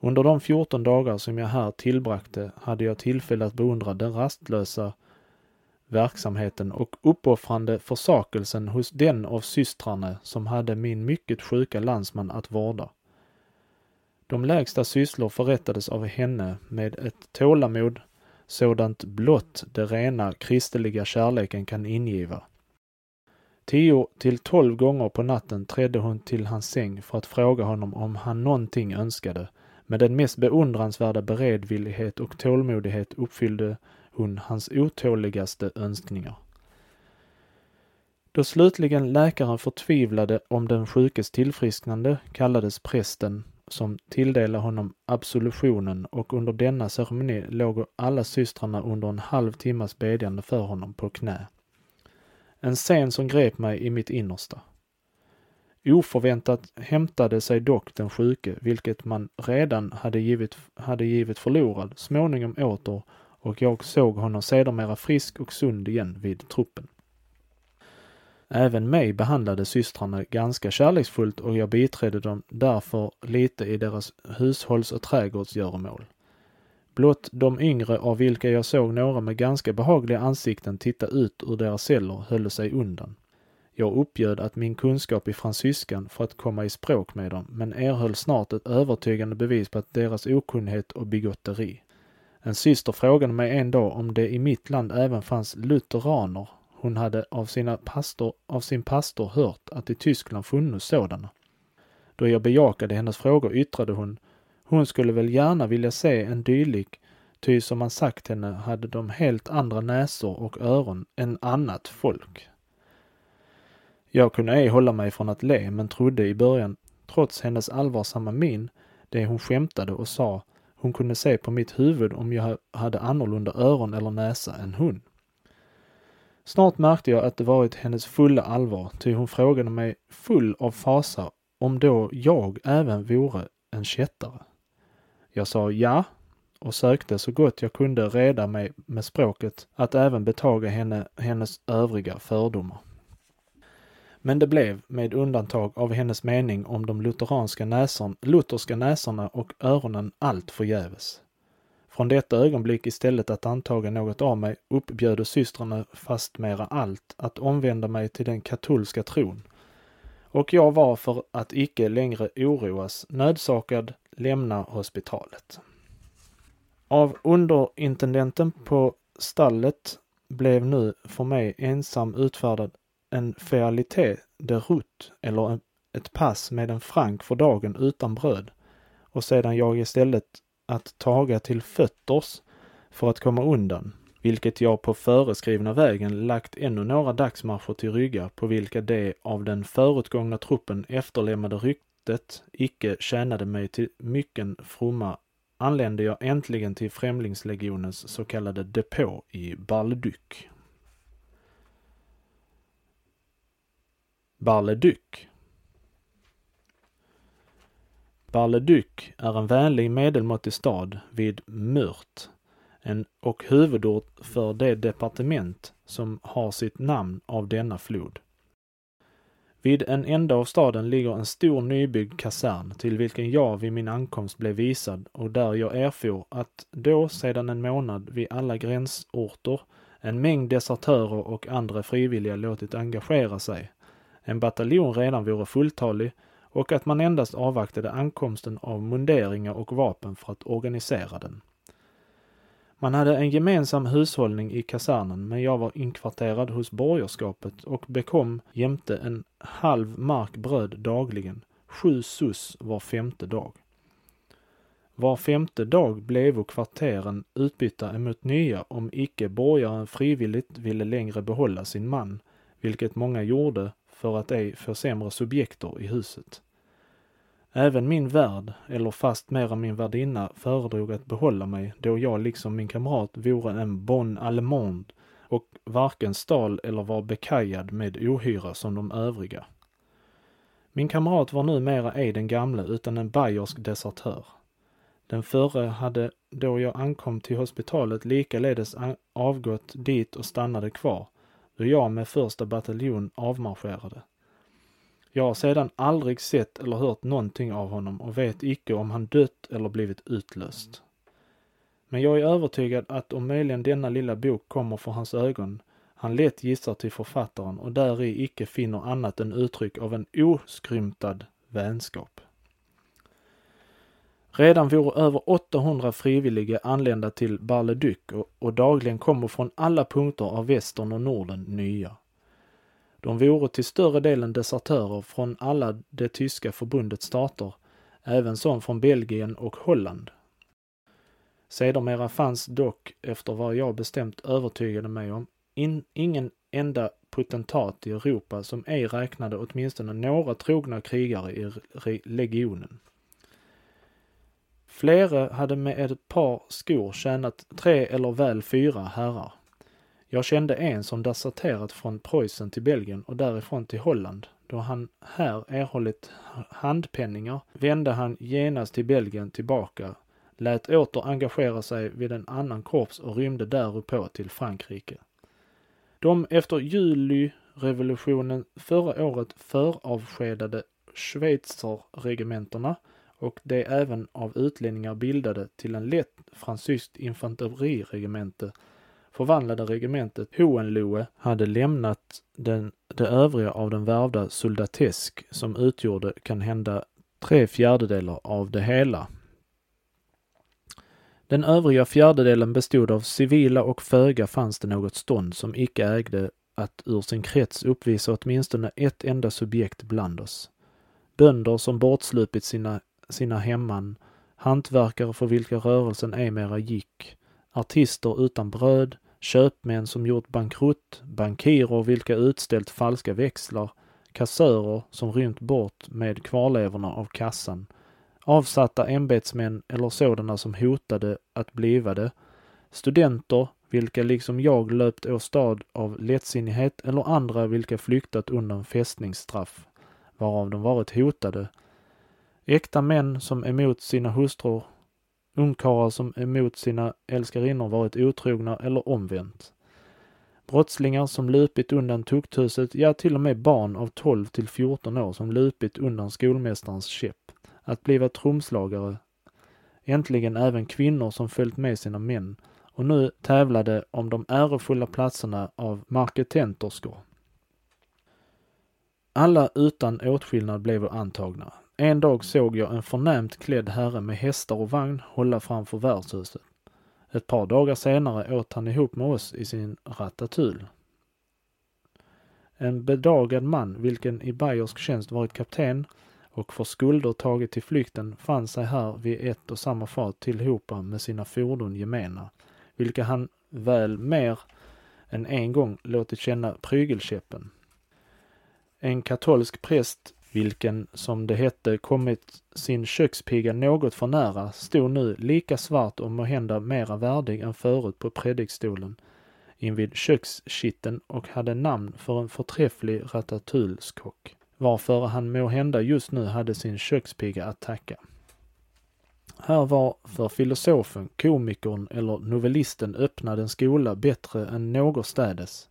Under de 14 dagar som jag här tillbragte hade jag tillfälle att beundra den rastlösa verksamheten och uppoffrande försakelsen hos den av systrarna som hade min mycket sjuka landsman att vårda. De lägsta sysslor förrättades av henne med ett tålamod sådant blott det rena kristeliga kärleken kan ingiva. Tio till tolv gånger på natten trädde hon till hans säng för att fråga honom om han någonting önskade. Med den mest beundransvärda beredvillighet och tålmodighet uppfyllde hon hans otåligaste önskningar. Då slutligen läkaren förtvivlade om den sjukes tillfrisknande kallades prästen som tilldelade honom absolutionen och under denna ceremoni låg alla systrarna under en halv timmas bedjande för honom på knä. En scen som grep mig i mitt innersta. Oförväntat hämtade sig dock den sjuke, vilket man redan hade givit, hade givit förlorad, småningom åter och jag såg honom sedermera frisk och sund igen vid truppen. Även mig behandlade systrarna ganska kärleksfullt och jag biträdde dem därför lite i deras hushålls och trädgårdsgöromål. Blott de yngre av vilka jag såg några med ganska behagliga ansikten titta ut ur deras celler höll sig undan. Jag uppgöd att min kunskap i fransyskan för att komma i språk med dem, men erhöll snart ett övertygande bevis på att deras okunnighet och bigotteri. En syster frågade mig en dag om det i mitt land även fanns lutheraner. Hon hade av, sina pastor, av sin pastor hört att i Tyskland funnits sådana. Då jag bejakade hennes frågor yttrade hon hon skulle väl gärna vilja se en dylik, ty som man sagt henne hade de helt andra näsor och öron än annat folk. Jag kunde ej hålla mig från att le, men trodde i början, trots hennes allvarsamma min, det hon skämtade och sa, hon kunde se på mitt huvud om jag hade annorlunda öron eller näsa än hon. Snart märkte jag att det varit hennes fulla allvar, ty hon frågade mig full av fasa om då jag även vore en kättare. Jag sa ja och sökte så gott jag kunde reda mig med språket att även betaga henne hennes övriga fördomar. Men det blev, med undantag av hennes mening om de lutheranska näsorna, lutherska näsorna och öronen, allt förgäves. Från detta ögonblick istället att antaga något av mig uppbjöd systrarna fastmera allt att omvända mig till den katolska tron. Och jag var för att icke längre oroas nödsakad lämna hospitalet. Av underintendenten på stallet blev nu för mig ensam utfärdad en fealité de route eller ett pass med en frank för dagen utan bröd och sedan jag istället att taga till fötters för att komma undan, vilket jag på föreskrivna vägen lagt ännu några dagsmarscher till rygga på vilka det av den förutgångna truppen efterlämnade ryktet icke tjänade mig till mycken fromma anlände jag äntligen till Främlingslegionens så kallade depå i Balduc. Bar-le-Duc. Bar-le-Duc är en vänlig medelmåttig stad vid Murt en, och huvudort för det departement som har sitt namn av denna flod. Vid en ände av staden ligger en stor nybyggd kasern till vilken jag vid min ankomst blev visad och där jag erfor att då sedan en månad vid alla gränsorter en mängd desertörer och andra frivilliga låtit engagera sig en bataljon redan vore fulltalig och att man endast avvaktade ankomsten av munderingar och vapen för att organisera den. Man hade en gemensam hushållning i kasernen men jag var inkvarterad hos borgerskapet och bekom jämte en halv mark bröd dagligen, sju sus var femte dag. Var femte dag blev kvarteren utbytta emot nya om icke borgaren frivilligt ville längre behålla sin man, vilket många gjorde för att ej få sämre subjekter i huset. Även min värd, eller fast mera min värdinna, föredrog att behålla mig då jag liksom min kamrat vore en bon allemand och varken stal eller var bekajad med ohyra som de övriga. Min kamrat var numera ej den gamle utan en bayersk desertör. Den förre hade då jag ankom till hospitalet likaledes avgått dit och stannade kvar, då jag med första bataljon avmarscherade. Jag har sedan aldrig sett eller hört någonting av honom och vet icke om han dött eller blivit utlöst. Men jag är övertygad att om möjligen denna lilla bok kommer för hans ögon, han lätt gissar till författaren och däri icke finner annat än uttryck av en oskrymtad vänskap. Redan vore över 800 frivilliga anlända till bar leduc och, och dagligen kommer från alla punkter av västern och norden nya. De vore till större delen desertörer från alla det tyska förbundets stater, även som från Belgien och Holland. Sedermera fanns dock, efter vad jag bestämt övertygade mig om, in, ingen enda potentat i Europa som ej räknade åtminstone några trogna krigare i legionen. Flera hade med ett par skor tjänat tre eller väl fyra herrar. Jag kände en som deserterat från Preussen till Belgien och därifrån till Holland. Då han här erhållit handpenningar vände han genast till Belgien tillbaka, lät åter engagera sig vid en annan korps och rymde därupå till Frankrike. De efter julirevolutionen förra året föravskedade schweizerregementena och det även av utlänningar bildade till en lätt fransyskt infanteriregemente förvandlade regementet Hohenlohe hade lämnat den, det övriga av den värvda soldatesk som utgjorde kan hända tre fjärdedelar av det hela. Den övriga fjärdedelen bestod av civila och föga fanns det något stånd som icke ägde att ur sin krets uppvisa åtminstone ett enda subjekt bland oss. Bönder som bortslupit sina, sina hemman, hantverkare för vilka rörelsen ej mera gick, artister utan bröd, köpmän som gjort bankrutt, bankirer vilka utställt falska växlar, kassörer som rymt bort med kvarlevorna av kassan, avsatta ämbetsmän eller sådana som hotade att bliva det, studenter vilka liksom jag löpt åstad av lättsinnighet eller andra vilka flyktat undan fästningsstraff, varav de varit hotade, äkta män som emot sina hustrur ungkarlar som emot sina älskarinnor varit otrogna eller omvänt. Brottslingar som lupit undan tukthuset, ja till och med barn av 12 till 14 år som lupit undan skolmästarens käpp. Att bliva trumslagare. Äntligen även kvinnor som följt med sina män och nu tävlade om de ärofulla platserna av marketenterskor. Alla utan åtskillnad blev antagna. En dag såg jag en förnämt klädd herre med hästar och vagn hålla framför värdshuset. Ett par dagar senare åt han ihop med oss i sin ratatul. En bedagad man, vilken i bayersk tjänst varit kapten och för skulder tagit till flykten, fann sig här vid ett och samma fat tillhopa med sina fordon gemena, vilka han väl mer än en gång låtit känna prygelkäppen. En katolsk präst vilken, som det hette, kommit sin kökspiga något för nära, stod nu lika svart och måhända mera värdig än förut på predikstolen invid kökskitten och hade namn för en förträfflig ratatulskock, varför han måhända just nu hade sin kökspiga att tacka. Här var för filosofen, komikern eller novellisten öppnad en skola bättre än någonstädes.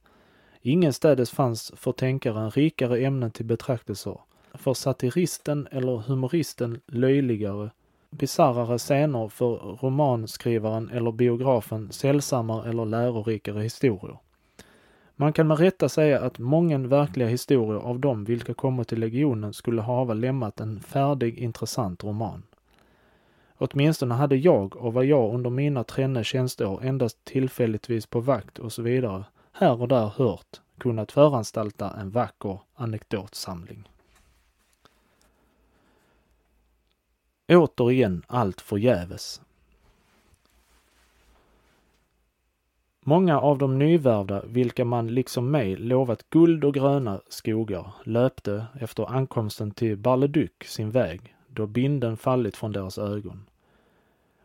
Ingenstädes fanns för tänkaren rikare ämnen till betraktelser för satiristen eller humoristen löjligare, bisarrare scener för romanskrivaren eller biografen sällsammare eller lärorikare historier. Man kan med rätta säga att många verkliga historier av dem vilka kommer till legionen skulle hava lämnat en färdig intressant roman. Åtminstone hade jag och vad jag under mina tränne tjänsteår endast tillfälligtvis på vakt och så vidare här och där hört kunnat föranstalta en vacker anekdotsamling. Återigen allt förgäves. Många av de nyvärvda, vilka man liksom mig lovat guld och gröna skogar, löpte efter ankomsten till Barleduc sin väg, då binden fallit från deras ögon.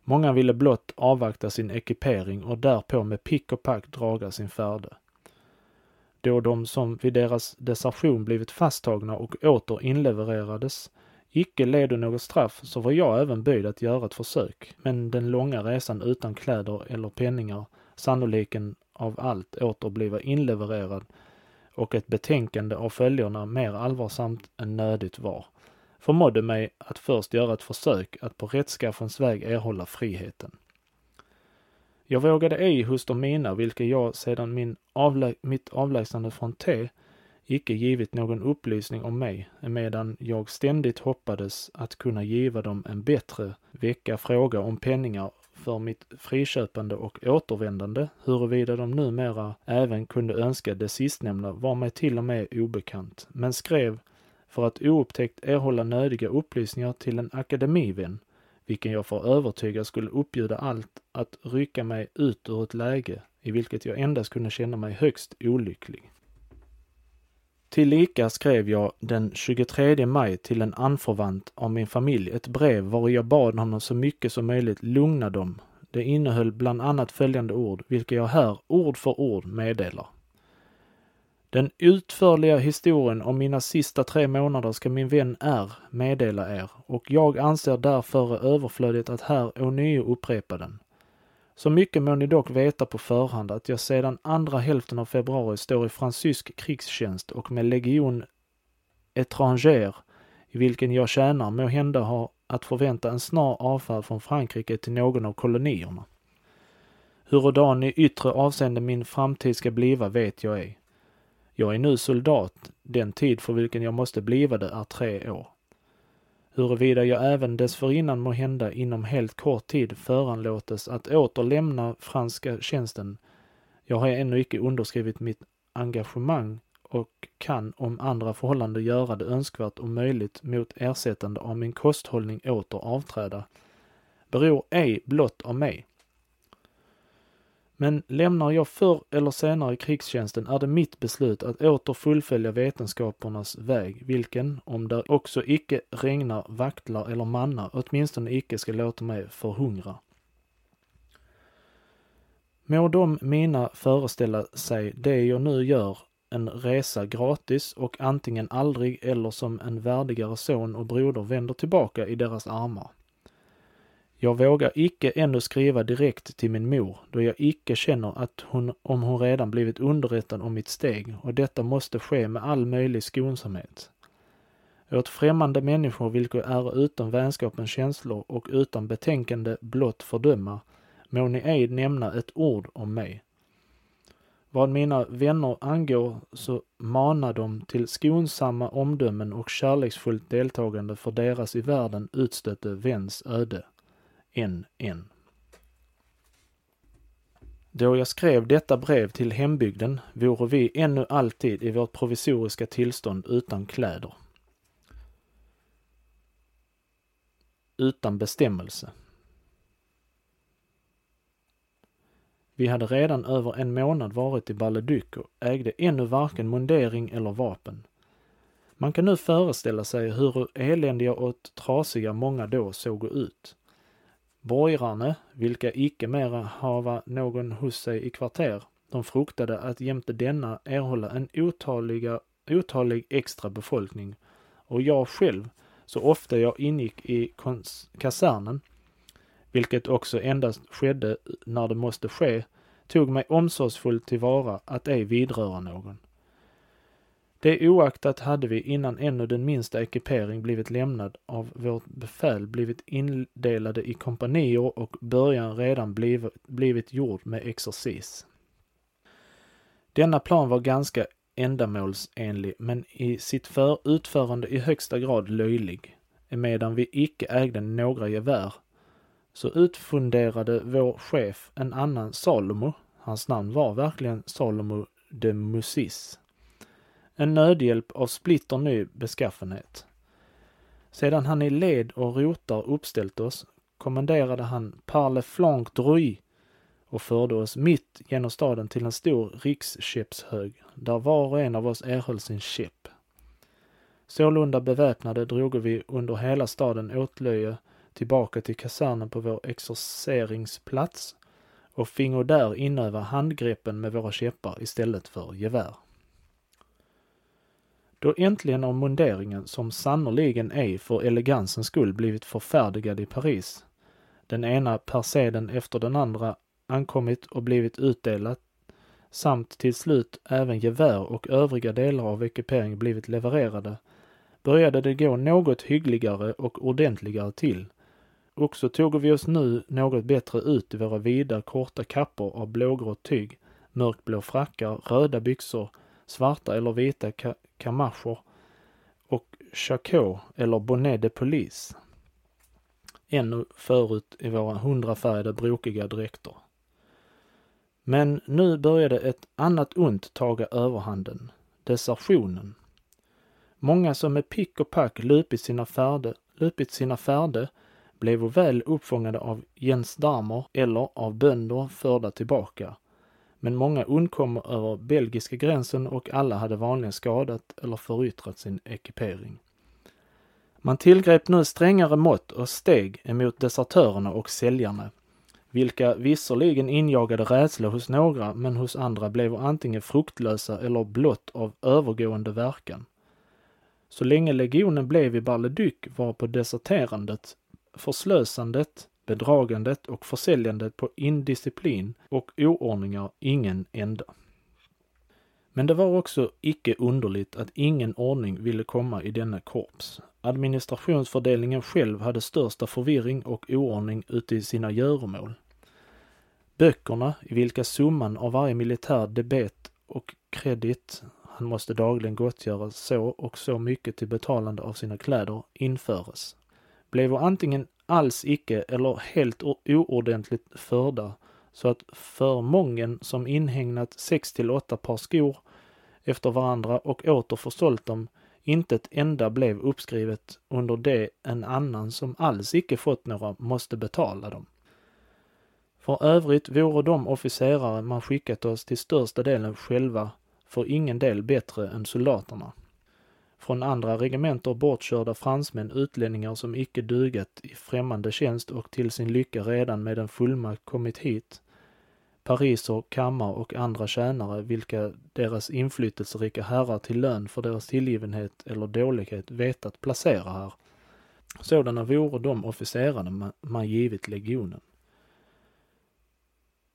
Många ville blott avvakta sin ekipering och därpå med pick och pack draga sin färde. Då de som vid deras desertion blivit fasttagna och åter inlevererades icke led något straff så var jag även böjd att göra ett försök, men den långa resan utan kläder eller penningar, sannoliken av allt åter bliva inlevererad och ett betänkande av följderna mer allvarsamt än nödigt var, förmådde mig att först göra ett försök att på rättskaffens väg erhålla friheten. Jag vågade ej hos de mina, vilka jag sedan min avlä mitt avlägsnande från T icke givit någon upplysning om mig, emedan jag ständigt hoppades att kunna giva dem en bättre vecka fråga om penningar för mitt friköpande och återvändande, huruvida de numera även kunde önska det sistnämnda var mig till och med obekant, men skrev för att oupptäckt erhålla nödiga upplysningar till en akademivän, vilken jag för övertyga skulle uppbjuda allt att rycka mig ut ur ett läge i vilket jag endast kunde känna mig högst olycklig. Tillika skrev jag den 23 maj till en anförvant av min familj ett brev vari jag bad honom så mycket som möjligt lugna dem. Det innehöll bland annat följande ord, vilka jag här ord för ord meddelar. Den utförliga historien om mina sista tre månader ska min vän R meddela er och jag anser därför överflödigt att här ånyo upprepa den. Så mycket må ni dock veta på förhand att jag sedan andra hälften av februari står i fransysk krigstjänst och med legion étranger i vilken jag tjänar må hända ha att förvänta en snar avfärd från Frankrike till någon av kolonierna. Hurudan i yttre avseende min framtid ska bliva vet jag ej. Jag är nu soldat, den tid för vilken jag måste bliva det är tre år. Huruvida jag även dessförinnan må hända inom helt kort tid föranlåtes att åter lämna franska tjänsten. Jag har ännu icke underskrivit mitt engagemang och kan om andra förhållanden göra det önskvärt och möjligt mot ersättande av min kosthållning åter avträda, beror ej blott av mig. Men lämnar jag förr eller senare krigstjänsten är det mitt beslut att åter fullfölja vetenskapernas väg, vilken, om det också icke regnar vaktlar eller mannar, åtminstone icke ska låta mig förhungra. Må de mina föreställa sig det jag nu gör en resa gratis och antingen aldrig eller som en värdigare son och broder vänder tillbaka i deras armar. Jag vågar icke ännu skriva direkt till min mor, då jag icke känner att hon, om hon redan blivit underrättad om mitt steg, och detta måste ske med all möjlig skonsamhet. Åt främmande människor vilka är utan vänskapens känslor och utan betänkande blott fördöma, må ni ej nämna ett ord om mig. Vad mina vänner angår så mana dem till skonsamma omdömen och kärleksfullt deltagande för deras i världen utstötte väns öde än en. Då jag skrev detta brev till hembygden vore vi ännu alltid i vårt provisoriska tillstånd utan kläder. Utan bestämmelse. Vi hade redan över en månad varit i Baleduco. och ägde ännu varken mundering eller vapen. Man kan nu föreställa sig hur eländiga och trasiga många då såg ut. Borgarne, vilka icke mera hava någon hos sig i kvarter, de fruktade att jämte denna erhålla en otaliga, otalig extra befolkning och jag själv, så ofta jag ingick i kasernen, vilket också endast skedde när det måste ske, tog mig omsorgsfullt tillvara att ej vidröra någon. Det oaktat hade vi innan ännu den minsta ekipering blivit lämnad av vårt befäl blivit indelade i kompanier och början redan blivit, blivit gjord med exercis. Denna plan var ganska ändamålsenlig men i sitt för utförande i högsta grad löjlig. Emedan vi icke ägde några gevär så utfunderade vår chef en annan Salomo, hans namn var verkligen Salomo de Musis, en nödhjälp av splitter ny beskaffenhet. Sedan han i led och rotar uppställt oss kommenderade han par le flanc Druy och förde oss mitt genom staden till en stor rikskeppshög där var och en av oss erhöll sin käpp. Sålunda beväpnade drogo vi under hela staden åtlöje tillbaka till kasernen på vår exorceringsplats och fingo där inöva handgreppen med våra käppar istället för gevär. Då äntligen av munderingen, som sannoliken ej för elegansens skull blivit förfärdigad i Paris, den ena perseden efter den andra ankommit och blivit utdelat, samt till slut även gevär och övriga delar av ekipering blivit levererade, började det gå något hyggligare och ordentligare till. Också tog vi oss nu något bättre ut i våra vida korta kappor av blågrått tyg, mörkblå frackar, röda byxor, svarta eller vita ka kamascher och chacot eller bonnet de police. ännu förut i våra hundrafärgade brokiga dräkter. Men nu började ett annat ont taga överhanden, desertionen. Många som med pick och pack lupit sina färde, lupit sina färde blev väl uppfångade av Jens Darmer eller av bönder förda tillbaka. Men många undkom över belgiska gränsen och alla hade vanligen skadat eller föryttrat sin ekipering. Man tillgrep nu strängare mått och steg emot desertörerna och säljarna, vilka visserligen injagade rädsla hos några, men hos andra blev antingen fruktlösa eller blott av övergående verkan. Så länge legionen blev i Balleduc var på deserterandet, förslösandet, bedragandet och försäljandet på indisciplin och oordningar ingen ända. Men det var också icke underligt att ingen ordning ville komma i denna korps. Administrationsfördelningen själv hade största förvirring och oordning ute i sina göromål. Böckerna, i vilka summan av varje militär debet och kredit han måste dagligen gottgöra så och så mycket till betalande av sina kläder införes, blev antingen alls icke eller helt oordentligt förda så att för mången som inhägnat sex till åtta par skor efter varandra och åter försålt dem, inte ett enda blev uppskrivet under det en annan som alls icke fått några måste betala dem. För övrigt vore de officerare man skickat oss till största delen själva för ingen del bättre än soldaterna. Från andra regementer bortkörda fransmän, utlänningar som icke dugat i främmande tjänst och till sin lycka redan med en fullmakt kommit hit, pariser, kammar och andra tjänare vilka deras inflytelserika herrar till lön för deras tillgivenhet eller dålighet vetat placera här. Sådana vore de officerarna man givit legionen.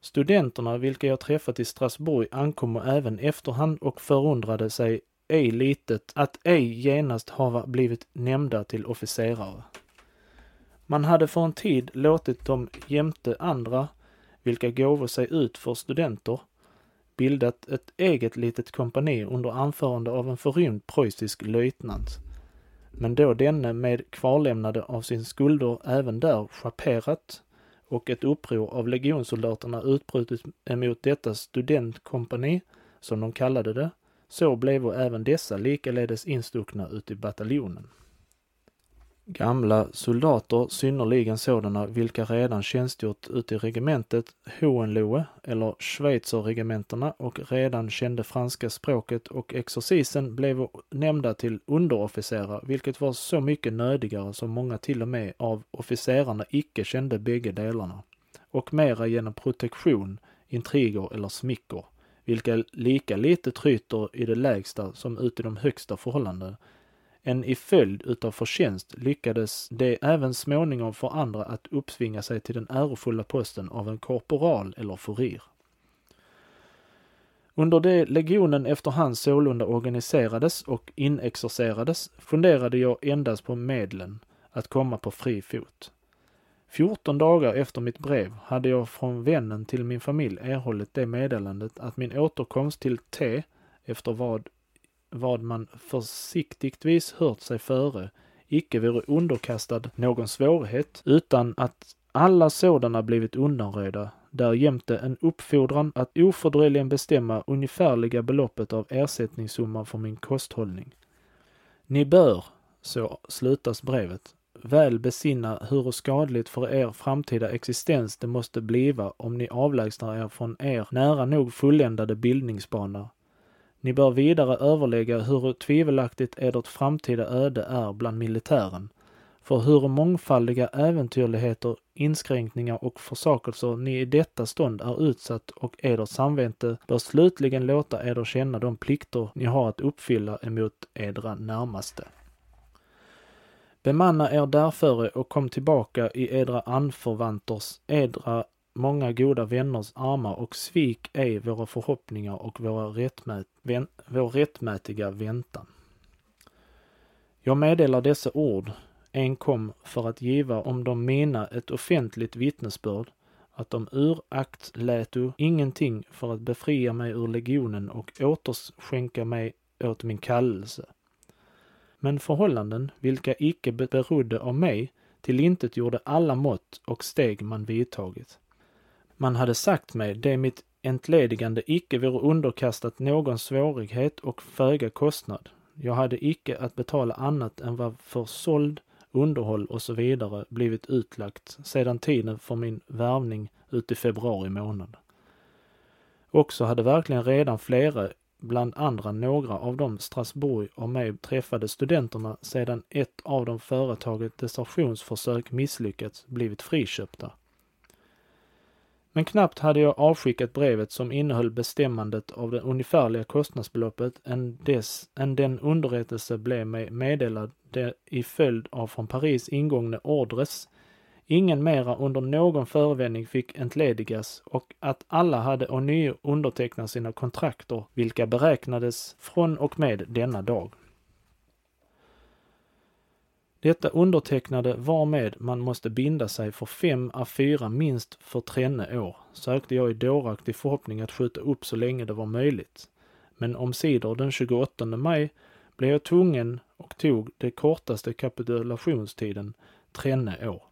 Studenterna, vilka jag träffat i Strasbourg, ankommer även efterhand och förundrade sig ej litet att ej genast hava blivit nämnda till officerare. Man hade för en tid låtit dem jämte andra vilka gåvo sig ut för studenter, bildat ett eget litet kompani under anförande av en förrymd preussisk löjtnant. Men då denne med kvarlämnade av sin skulder även där chaperat och ett uppror av legionssoldaterna utbrutit emot detta studentkompani, som de kallade det, så blev även dessa likaledes instuckna ut i bataljonen. Gamla soldater, synnerligen sådana vilka redan tjänstgjort ute i regementet Hohenlohe eller Schweizerregementena och redan kände franska språket och exercisen blev nämnda till underofficerare, vilket var så mycket nödigare som många till och med av officerarna icke kände bägge delarna, och mera genom protektion, intriger eller smicker, vilka lika lite tryter i det lägsta som ut i de högsta förhållanden än i följd utav förtjänst lyckades det även småningom för andra att uppsvinga sig till den ärofulla posten av en korporal eller furir. Under det legionen efterhand sålunda organiserades och inexercerades funderade jag endast på medlen att komma på fri fot. 14 dagar efter mitt brev hade jag från vännen till min familj erhållit det meddelandet att min återkomst till T, efter vad vad man försiktigtvis hört sig före icke vore underkastad någon svårighet, utan att alla sådana blivit undanröjda, därjämte en uppfordran att ofördröjligen bestämma ungefärliga beloppet av ersättningssumman för min kosthållning. Ni bör, så slutas brevet, väl besinna hur skadligt för er framtida existens det måste bliva om ni avlägsnar er från er nära nog fulländade bildningsbana ni bör vidare överlägga hur tvivelaktigt edert framtida öde är bland militären, för hur mångfaldiga äventyrligheter, inskränkningar och försakelser ni i detta stånd är utsatt och edert samvete bör slutligen låta eder känna de plikter ni har att uppfylla emot edra närmaste. Bemanna er därför och kom tillbaka i edra anförvanters, edra många goda vänners armar och svik ej våra förhoppningar och våra rättmät, vän, vår rättmätiga väntan. Jag meddelar dessa ord, enkom för att giva om de mina ett offentligt vittnesbörd, att de urakt läto ingenting för att befria mig ur legionen och återskänka mig åt min kallelse. Men förhållanden, vilka icke berodde av mig, till intet gjorde alla mått och steg man vidtagit. Man hade sagt mig det mitt entledigande icke vore underkastat någon svårighet och föga kostnad. Jag hade icke att betala annat än vad för såld, underhåll och så vidare blivit utlagt sedan tiden för min värvning ut i februari månad. Också hade verkligen redan flera, bland andra några av de Strasbourg och mig träffade studenterna sedan ett av de företaget desertionsförsök misslyckats blivit friköpta. Men knappt hade jag avskickat brevet som innehöll bestämmandet av det ungefärliga kostnadsbeloppet än, dess, än den underrättelse blev mig meddelad det i följd av från Paris ingångna ordres ingen mera under någon förevändning fick entledigas och att alla hade ånyo undertecknat sina kontrakter, vilka beräknades från och med denna dag. Detta undertecknade varmed man måste binda sig för fem av fyra minst för tränne år, sökte jag i dåraktig förhoppning att skjuta upp så länge det var möjligt. Men omsider den 28 maj blev jag tvungen och tog det kortaste kapitulationstiden, tränne år.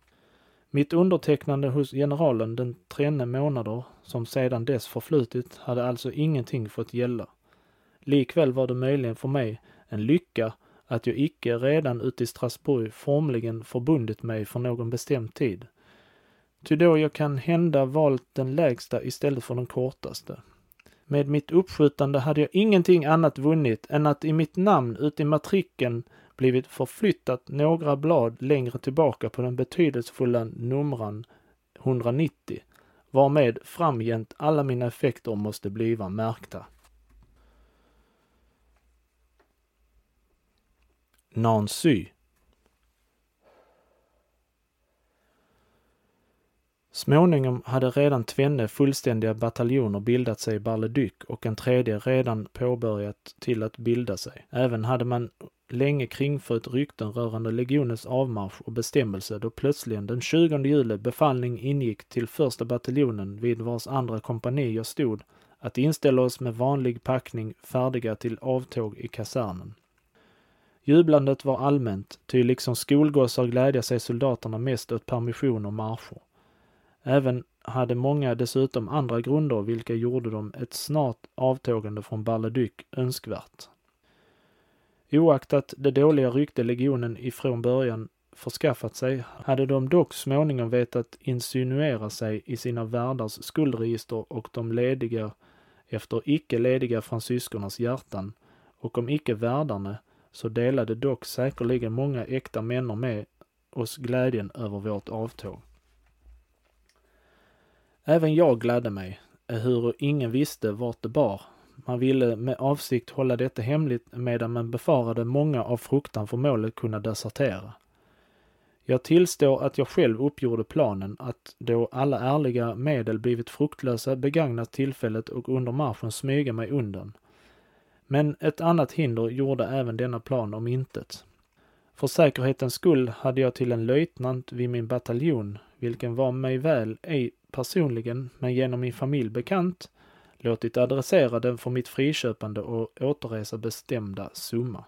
Mitt undertecknande hos generalen den trenne månader som sedan dess förflutit hade alltså ingenting fått gälla. Likväl var det möjligen för mig en lycka att jag icke redan ute i Strasbourg formligen förbundit mig för någon bestämd tid. Ty då jag kan hända valt den lägsta istället för den kortaste. Med mitt uppskjutande hade jag ingenting annat vunnit än att i mitt namn ute i matrikeln blivit förflyttat några blad längre tillbaka på den betydelsefulla numran 190, varmed framgent alla mina effekter måste bliva märkta. Nancy Småningom hade redan tvenne fullständiga bataljoner bildat sig i Bar leduc och en tredje redan påbörjat till att bilda sig. Även hade man länge kringfört rykten rörande legionens avmarsch och bestämmelse då plötsligen den 20 juli befallning ingick till första bataljonen vid vars andra kompani jag stod att inställa oss med vanlig packning färdiga till avtåg i kasernen. Jublandet var allmänt, ty liksom skolgossar glädja sig soldaterna mest åt permission och marscher. Även hade många dessutom andra grunder vilka gjorde dem ett snart avtågande från Bar-le-Duc önskvärt. Oaktat det dåliga rykte legionen ifrån början förskaffat sig hade de dock småningom vetat insinuera sig i sina värdars skuldregister och de lediga efter icke lediga fransyskornas hjärtan och om icke värdarna så delade dock säkerligen många äkta männer med oss glädjen över vårt avtåg. Även jag gladde mig, ehuru ingen visste vart det bar. Man ville med avsikt hålla detta hemligt medan man befarade många av fruktan för målet kunna desertera. Jag tillstår att jag själv uppgjorde planen att då alla ärliga medel blivit fruktlösa begagna tillfället och under marschen smyga mig undan. Men ett annat hinder gjorde även denna plan om intet. För säkerhetens skull hade jag till en löjtnant vid min bataljon, vilken var mig väl ej personligen, men genom min familj bekant, låtit adressera den för mitt friköpande och återresa bestämda summa.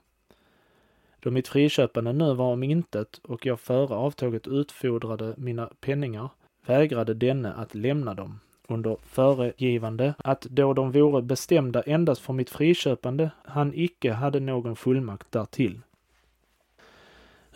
Då mitt friköpande nu var om intet och jag före avtåget utfordrade mina penningar vägrade denne att lämna dem under föregivande att då de vore bestämda endast för mitt friköpande han icke hade någon fullmakt därtill.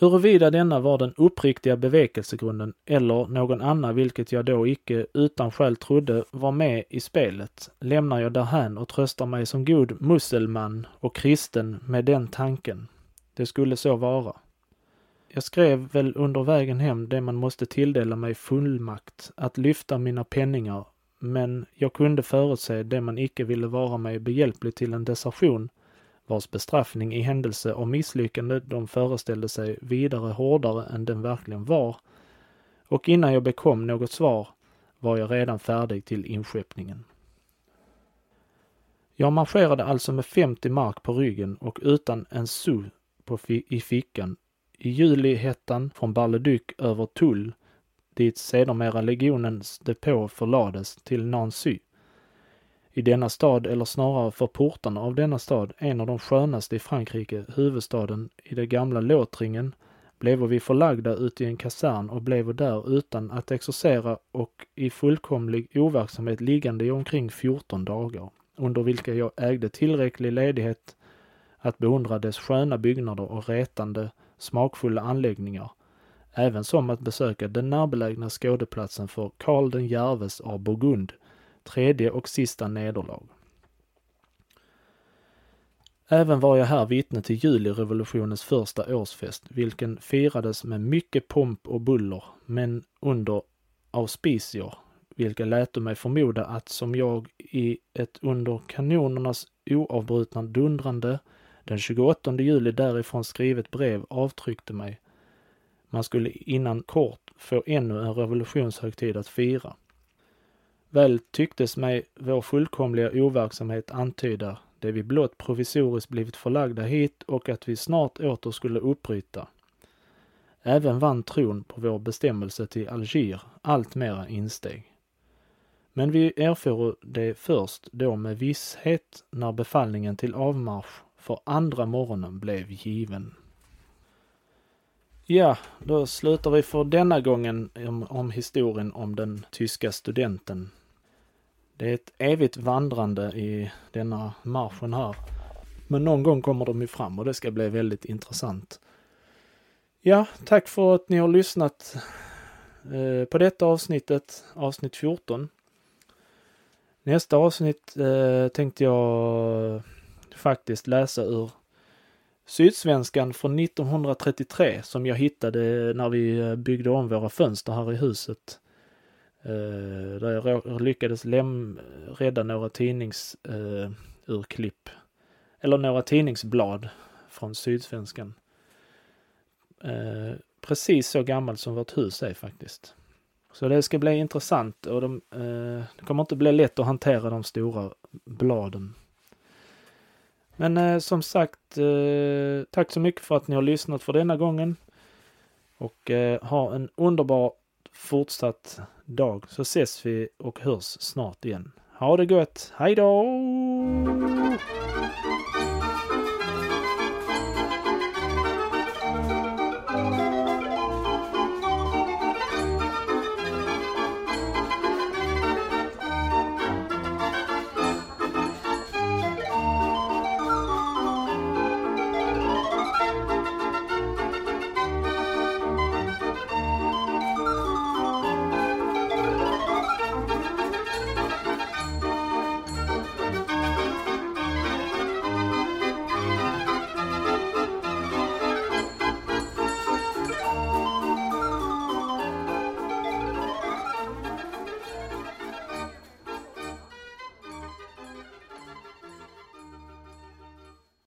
Huruvida denna var den uppriktiga bevekelsegrunden eller någon annan, vilket jag då icke utan skäl trodde var med i spelet, lämnar jag därhän och tröstar mig som god musselman och kristen med den tanken. Det skulle så vara. Jag skrev väl under vägen hem det man måste tilldela mig fullmakt att lyfta mina penningar, men jag kunde förutse det man icke ville vara mig behjälplig till en desertion vars bestraffning i händelse av misslyckande de föreställde sig vidare hårdare än den verkligen var, och innan jag bekom något svar var jag redan färdig till inskeppningen. Jag marscherade alltså med 50 mark på ryggen och utan en sou i fickan. I julihettan från Bar Leduc över Tull, dit sedermera legionens depå förlades, till Nancy i denna stad, eller snarare för portarna av denna stad, en av de skönaste i Frankrike, huvudstaden i det gamla Låtringen, blev vi förlagda ut i en kasern och blev där utan att exercera och i fullkomlig overksamhet liggande i omkring 14 dagar, under vilka jag ägde tillräcklig ledighet att beundra dess sköna byggnader och retande, smakfulla anläggningar, även som att besöka den närbelägna skådeplatsen för Karl den Järves av Burgund, tredje och sista nederlag. Även var jag här vittne till julirevolutionens första årsfest, vilken firades med mycket pomp och buller, men under auspicier, vilka lät mig förmoda att som jag i ett under kanonernas oavbrutna dundrande den 28 juli därifrån skrivet brev avtryckte mig. Man skulle innan kort få ännu en revolutionshögtid att fira. Väl tycktes mig vår fullkomliga overksamhet antyda det vi blott provisoriskt blivit förlagda hit och att vi snart åter skulle uppbryta. Även vann tron på vår bestämmelse till Alger allt mera insteg. Men vi erfor det först då med visshet när befallningen till avmarsch för andra morgonen blev given. Ja, då slutar vi för denna gången om, om historien om den tyska studenten det är ett evigt vandrande i denna marschen här. Men någon gång kommer de ju fram och det ska bli väldigt intressant. Ja, tack för att ni har lyssnat eh, på detta avsnittet, avsnitt 14. Nästa avsnitt eh, tänkte jag faktiskt läsa ur Sydsvenskan från 1933 som jag hittade när vi eh, byggde om våra fönster här i huset. Eh, där jag lyckades läm rädda några tidningsurklipp. Eh, uh, eller några tidningsblad från Sydsvenskan. Eh, precis så gammalt som vårt hus är faktiskt. Så det ska bli intressant och de, det kommer inte bli lätt att hantera de stora bladen. Men som sagt, tack så mycket för att ni har lyssnat för denna gången. Och ha en underbar fortsatt dag så ses vi och hörs snart igen. Ha det gott! Hej då!